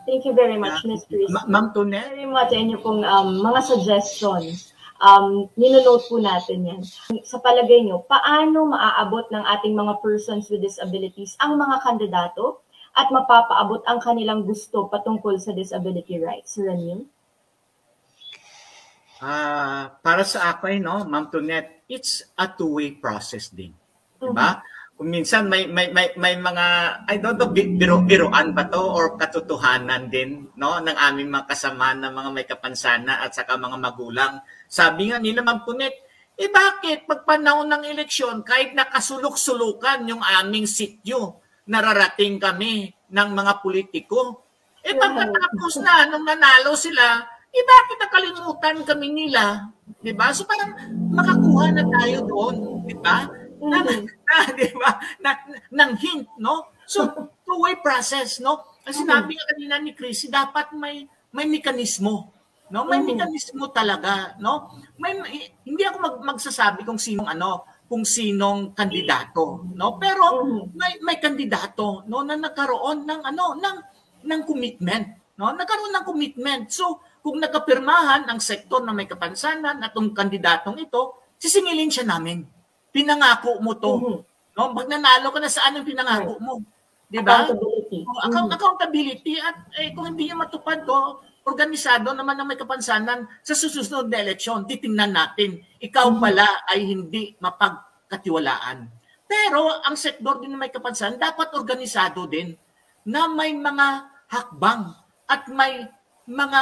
Thank you very much, Ms. Chris. Ma- Ma'am Tunet? Very much inyo pong um, mga suggestions. Um, ninonote po natin yan. Sa palagay nyo, paano maaabot ng ating mga persons with disabilities ang mga kandidato at mapapaabot ang kanilang gusto patungkol sa disability rights? Ranil? Uh, para sa akin, no, Ma'am Tunet, it's a two-way process din. Diba? Mm-hmm kung minsan may may may, may mga I don't know biro biroan ba to or katotohanan din no ng aming mga kasama ng mga may kapansana at saka mga magulang. Sabi nga nila Ma'am Punet, eh bakit pag panahon ng eleksyon kahit nakasulok-sulukan yung aming sityo, nararating kami ng mga politiko. Eh pagkatapos na nung nanalo sila, eh bakit nakalimutan kami nila? 'Di ba? So parang makakuha na tayo doon, 'di ba? na, na, na, di ba? Na, ng hint, no? So, two-way process, no? Kasi sinabi nga kanina ni Chrissy, dapat may may mekanismo, no? May mm-hmm. mekanismo talaga, no? May hindi ako mag, magsasabi kung sinong ano, kung sinong kandidato, no? Pero may may kandidato, no, na nagkaroon ng ano, ng ng commitment, no? Nagkaroon ng commitment. So, kung nagkapirmahan ang sektor na may kapansanan at ang kandidatong ito, sisingilin siya namin pinangako mo to. Mm-hmm. No, pag nanalo ka na saan ang pinangako mo? 'Di ba? Accountability. Oh, mm-hmm. accountability at eh, kung hindi niya matupad to, organisado naman ng may kapansanan sa susunod na eleksyon, titingnan natin, ikaw mm-hmm. pala ay hindi mapagkatiwalaan. Pero ang sektor din ng may kapansanan dapat organisado din na may mga hakbang at may mga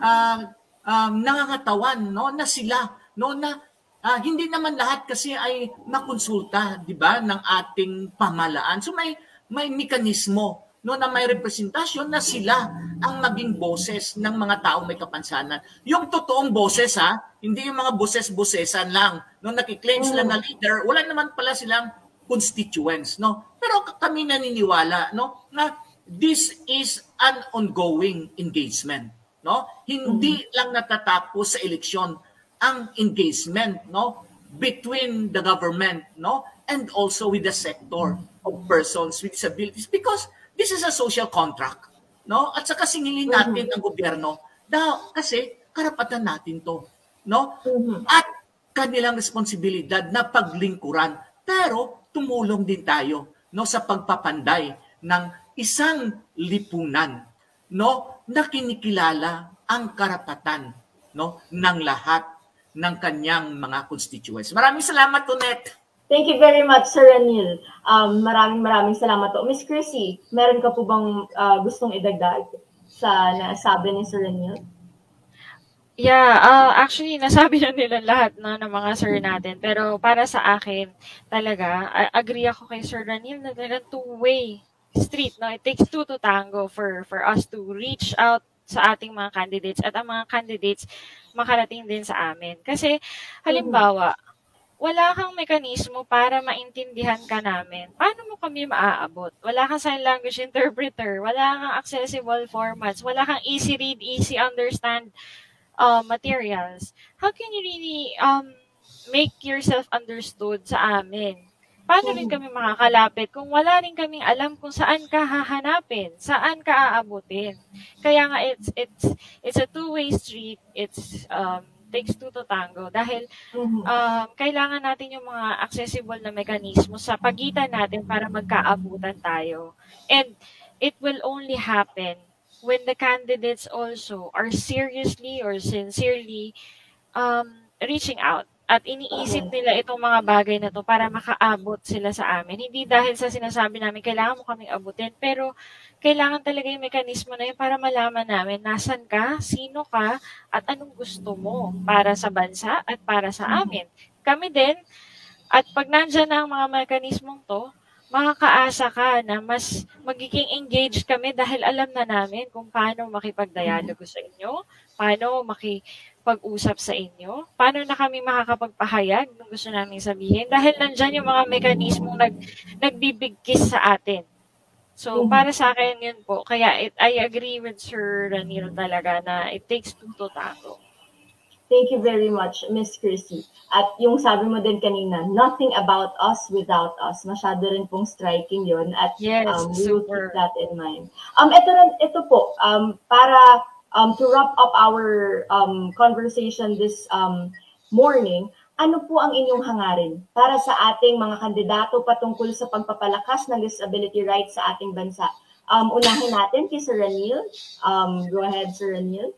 uh, um, nangangatawan no na sila no na uh, hindi naman lahat kasi ay makonsulta, 'di ba, ng ating pamalaan. So may may mekanismo no na may representasyon na sila ang maging boses ng mga taong may kapansanan. Yung totoong boses ha, hindi yung mga boses-bosesan lang. No nakiklaim sila na leader, wala naman pala silang constituents, no. Pero kami naniniwala, no, na this is an ongoing engagement, no. Hindi mm-hmm. lang natatapos sa eleksyon ang engagement no between the government no and also with the sector of persons with disabilities because this is a social contract no at saka singilin mm-hmm. natin ang gobyerno da kasi karapatan natin to no mm-hmm. at kanilang responsibilidad na paglingkuran pero tumulong din tayo no sa pagpapanday ng isang lipunan no na kinikilala ang karapatan no ng lahat ng kanyang mga constituents. Maraming salamat, Tonet. Thank you very much, Sir Anil. Um, maraming maraming salamat po. Miss Chrissy, meron ka po bang uh, gustong idagdag sa nasabi ni Sir Anil? Yeah, uh, actually, nasabi na nila lahat no, ng mga sir natin. Pero para sa akin, talaga, agree ako kay Sir Ranil na talagang two-way street. No? It takes two to tango for, for us to reach out sa ating mga candidates at ang mga candidates makarating din sa amin. Kasi, halimbawa, wala kang mekanismo para maintindihan ka namin. Paano mo kami maaabot? Wala kang sign language interpreter, wala kang accessible formats, wala kang easy read, easy understand uh, materials. How can you really um, make yourself understood sa amin? paano rin kami makakalapit kung wala rin kaming alam kung saan ka hahanapin, saan ka aabutin. Kaya nga it's it's it's a two-way street. It's um takes two to tango. Dahil Mhm. um, kailangan natin yung mga accessible na mekanismo sa pagitan natin para magkaabutan tayo. And it will only happen when the candidates also are seriously or sincerely um, reaching out at iniisip nila itong mga bagay na to para makaabot sila sa amin. Hindi dahil sa sinasabi namin, kailangan mo kaming abutin, pero kailangan talaga yung mekanismo na yun para malaman namin nasan ka, sino ka, at anong gusto mo para sa bansa at para sa amin. Kami din, at pag nandyan na ang mga mekanismong to, makakaasa ka na mas magiging engaged kami dahil alam na namin kung paano makipag-dialogo sa inyo, paano makipag-usap sa inyo, paano na kami makakapagpahayag ng gusto namin sabihin dahil nandyan yung mga mekanismong nag, nagbibigkis sa atin. So, Mhm. para sa akin yun po. Kaya it, I agree with Sir Raniro talaga na it takes two to tango. Thank you very much, Miss Chrissy. At yung sabi mo din kanina, nothing about us without us. Masyado rin pong striking yon At Yes, um, we will keep that in mind. Um, ito, ito po, um, para um, to wrap up our um, conversation this um, morning, ano po ang inyong hangarin para sa ating mga kandidato patungkol sa pagpapalakas ng disability rights sa ating bansa? Um, unahin natin kay Sir Ranil. Um, go ahead, Sir Ranil.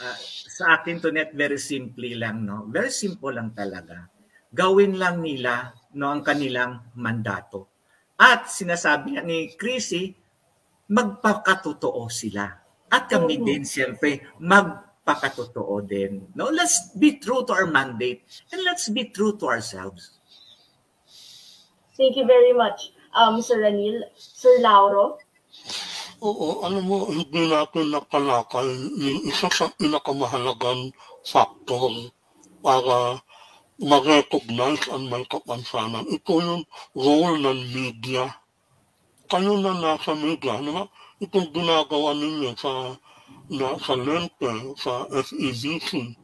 Ah, sa akin to net very simply lang no very simple lang talaga gawin lang nila no ang kanilang mandato at sinasabi ni Chrissy magpakatotoo sila at kami Oo. din siyempre magpakatotoo din no let's be true to our mandate and let's be true to ourselves Thank you very much, um, Sir Ranil. Sir Lauro? Oo, alam mo, hindi natin nakalakal yung isa sa pinakamahalagang factor para ma-recognize ang may kapansanan. Ito yung role ng media. Kayo na nasa media, di ba? Itong ginagawa ninyo sa, na, sa Lente, sa SEBC.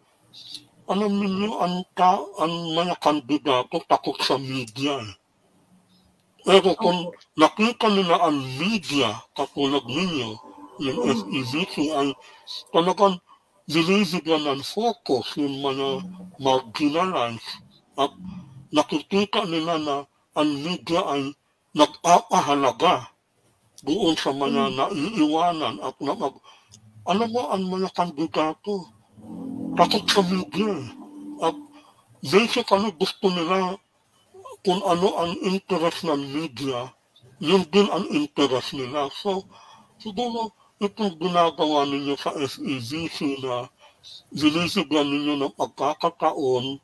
Alam ninyo, ang, ta, ang mga kandidato takot sa media. Eh. Pero kung nakita nila ang media, katulad ninyo, yung SEBC, ay talagang binibigyan ng focus yung mga marginalized at nakikita nila na ang media ay nag-aahalaga doon sa mga naiiwanan at na mag, alam mo, ang mga kandidato, takot sa media. At basically gusto nila kung ano ang interest ng media, yun din ang interest nila. So, siguro itong ginagawa ninyo sa SEBC na binibigyan ninyo ng pagkakataon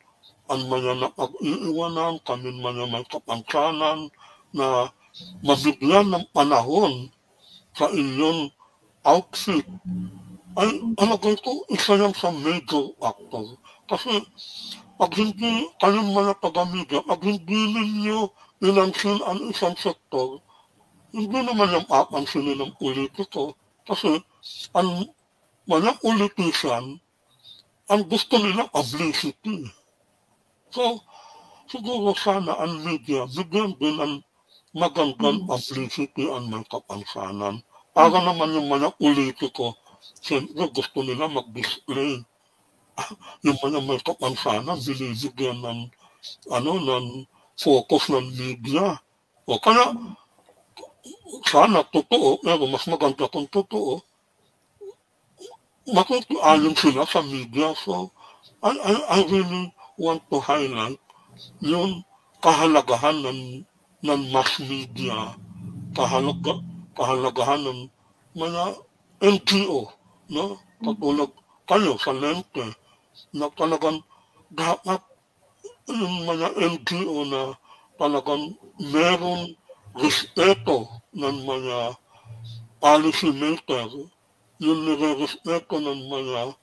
ang mga napag-iiwanan, kami mga may kapansanan na mabigyan ng panahon sa inyong outfit ay alagay ko isa yan sa major factor. Kasi pag hindi kayong mga taga-media, pag hindi ninyo inansin ang isang sektor, hindi naman yung papansinin ng politiko. Kasi ang mga politician, ang gusto nila publicity. So, siguro sana ang media, bigyan din ng magandang publicity ang mga kapansanan. Para naman yung mga politiko, siyempre gusto nila mag-display yung mga may kapansanan, binibigyan ng, ano, ng focus ng media. O kaya, sana totoo, pero mas maganda kung totoo, makikiayon sila sa media. So, I, I, I really want to highlight yung kahalagahan ng, ng mass media, kahalaga, kahalagahan ng mga NGO, no? Katulad kayo sa Lente, na talagang dapat yung mga NGO na talagang meron respeto ng mga policy maker, yung nire-respeto ng mga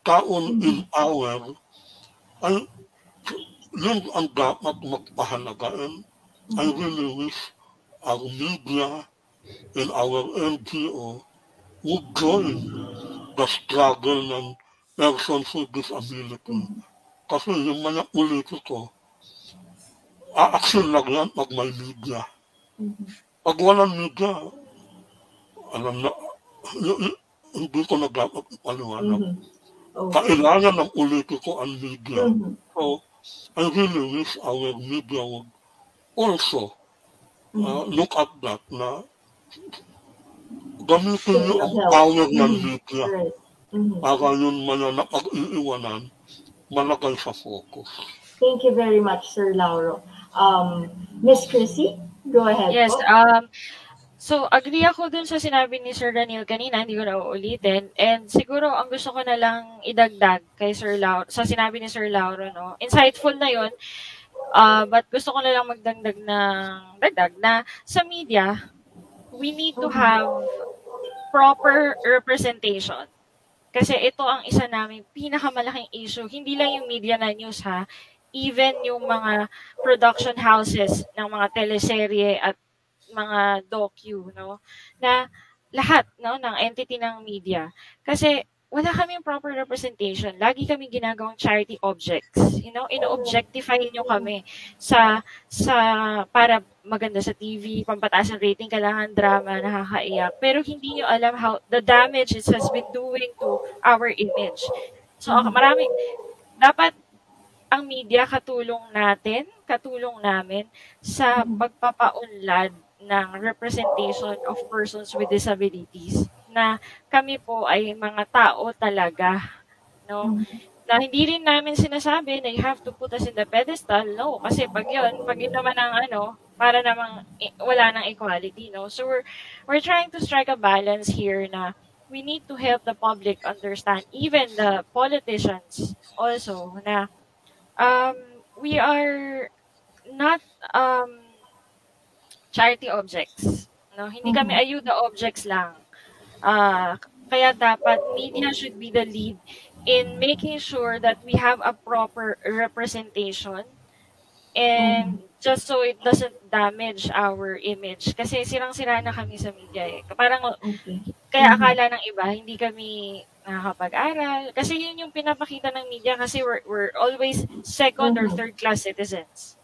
taon in power, ay yun ang dapat magpahalaga. And I really wish our media and our NGO would join the struggle ng persons with disability. Kasi yung mga politiko, aaksyon lang yan pag may media. Pag walang media, alam na, hindi ko na dapat ipaliwanag. Okay. kailangan ng politiko ang media. Mhm. So, I really wish our media would also uh, look at that na gamitin niyo ang Help. power ng Mhm. media Right. Mhm. para yun man na napag-iiwanan malagay sa focus. Thank you very much, Sir Lauro. Um, Miss Chrissy, go ahead Yes, po. um, so agree ako dun sa sinabi ni Sir Daniel kanina, hindi ko na uulitin. And siguro ang gusto ko na lang idagdag kay Sir Lauro, sa sinabi ni Sir Lauro, no? Insightful na yun. Uh, but gusto ko na lang magdagdag ng dagdag na sa media, we need to have proper representation. Kasi ito ang isa namin pinakamalaking issue. Hindi lang yung media na news ha, even yung mga production houses ng mga teleserye at mga docu, no? Na lahat, no, ng entity ng media. Kasi wala kaming proper representation. Lagi kami ginagawang charity objects. You know, ino-objectify nyo kami sa sa para maganda sa TV, pampataas ng rating, kailangan drama, nakakaiyak. Pero hindi nyo alam how the damage it has been doing to our image. So, marami, dapat ang media katulong natin, katulong namin sa pagpapaunlad ng representation of persons with disabilities na kami po ay mga tao talaga, no? Na hindi rin namin sinasabi na you have to put us in the pedestal, no? Kasi pag yun, pag yun naman ang ano, para namang wala ng equality, no? So we're, we're trying to strike a balance here na we need to help the public understand, even the politicians also, na um, we are not um, charity objects. No, hindi kami ayuda objects lang. Ah, kaya dapat media should be the lead in making sure that we have a proper representation and just so it doesn't damage our image. Kasi sirang-sira na kami sa media eh. Parang, kaya akala ng iba, hindi kami nakakapag-aral. Kasi yun yung pinapakita ng media kasi we're, we're always second or third class citizens.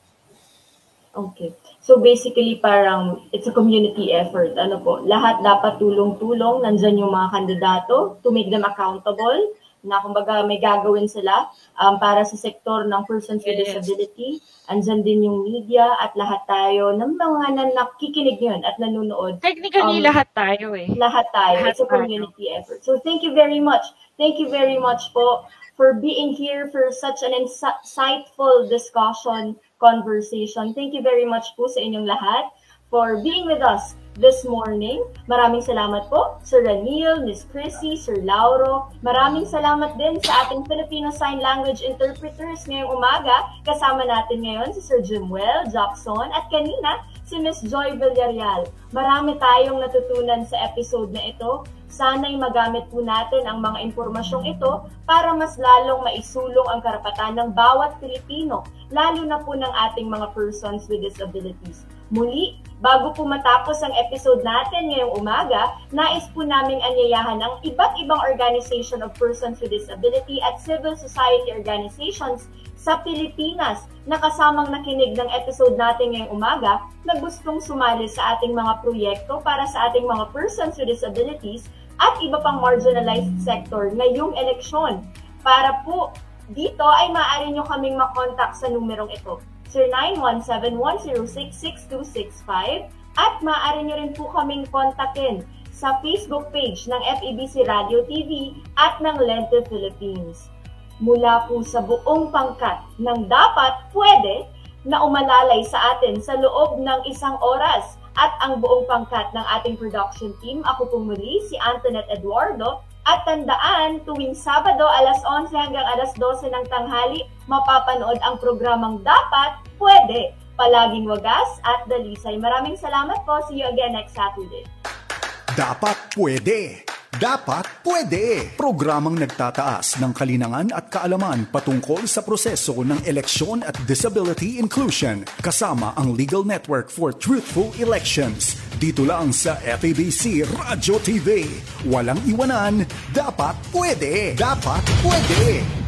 Okay. So basically parang it's a community effort. Ano po, lahat dapat tulong-tulong. Nandyan yung mga kandidato to make them accountable na kumbaga may gagawin sila um, para sa sektor ng persons with Yes. disability. Andyan din yung media at lahat tayo ng mga na nakikinig yun at nanonood. Technically, Um, lahat tayo eh. Lahat tayo. Lahat It's a tayo. community effort. So thank you very much. Thank you very much po for being here for such an insightful discussion, conversation. Thank you very much po sa inyong lahat for being with us this morning. Maraming salamat po, Sir Raniel, Miss Chrissy, Sir Lauro. Maraming salamat din sa ating Filipino Sign Language interpreters ngayong umaga. Kasama natin ngayon si Sir Jimwell Jackson at kanina si Miss Joy Villarreal. Marami tayong natutunan sa episode na ito. Sana'y magamit po natin ang mga impormasyong ito para mas lalong maisulong ang karapatan ng bawat Pilipino, lalo na po ng ating mga persons with disabilities. Muli, bago po matapos ang episode natin ngayong umaga, nais po naming anyayahan ang iba't ibang organization of persons with disability at civil society organizations sa Pilipinas na kasamang nakinig ng episode natin ngayong umaga na gustong sumali sa ating mga proyekto para sa ating mga persons with disabilities at iba pang marginalized sector ngayong eleksyon. Para po dito ay maaari nyo kaming makontak sa numerong ito. 0917-106-6265 at maaari nyo rin po kaming kontakin sa Facebook page ng FEBC Radio TV at ng Lente Philippines. Mula po sa buong pangkat ng dapat pwede na umalalay sa atin sa loob ng isang oras at ang buong pangkat ng ating production team. Ako po muli si Antoinette Eduardo at tandaan, tuwing Sabado alas 11 hanggang alas 12 ng tanghali, mapapanood ang programang Dapat Pwede. Palaging wagas at dalisay. Maraming salamat po. See you again next Saturday. Dapat pwede. Dapat pwede. Programang nagtataas ng kalinangan at kaalaman patungkol sa proseso ng eleksyon at disability inclusion kasama ang Legal Network for Truthful Elections. Dito lang sa FABC Radio TV. Walang iwanan. Dapat pwede. Dapat pwede.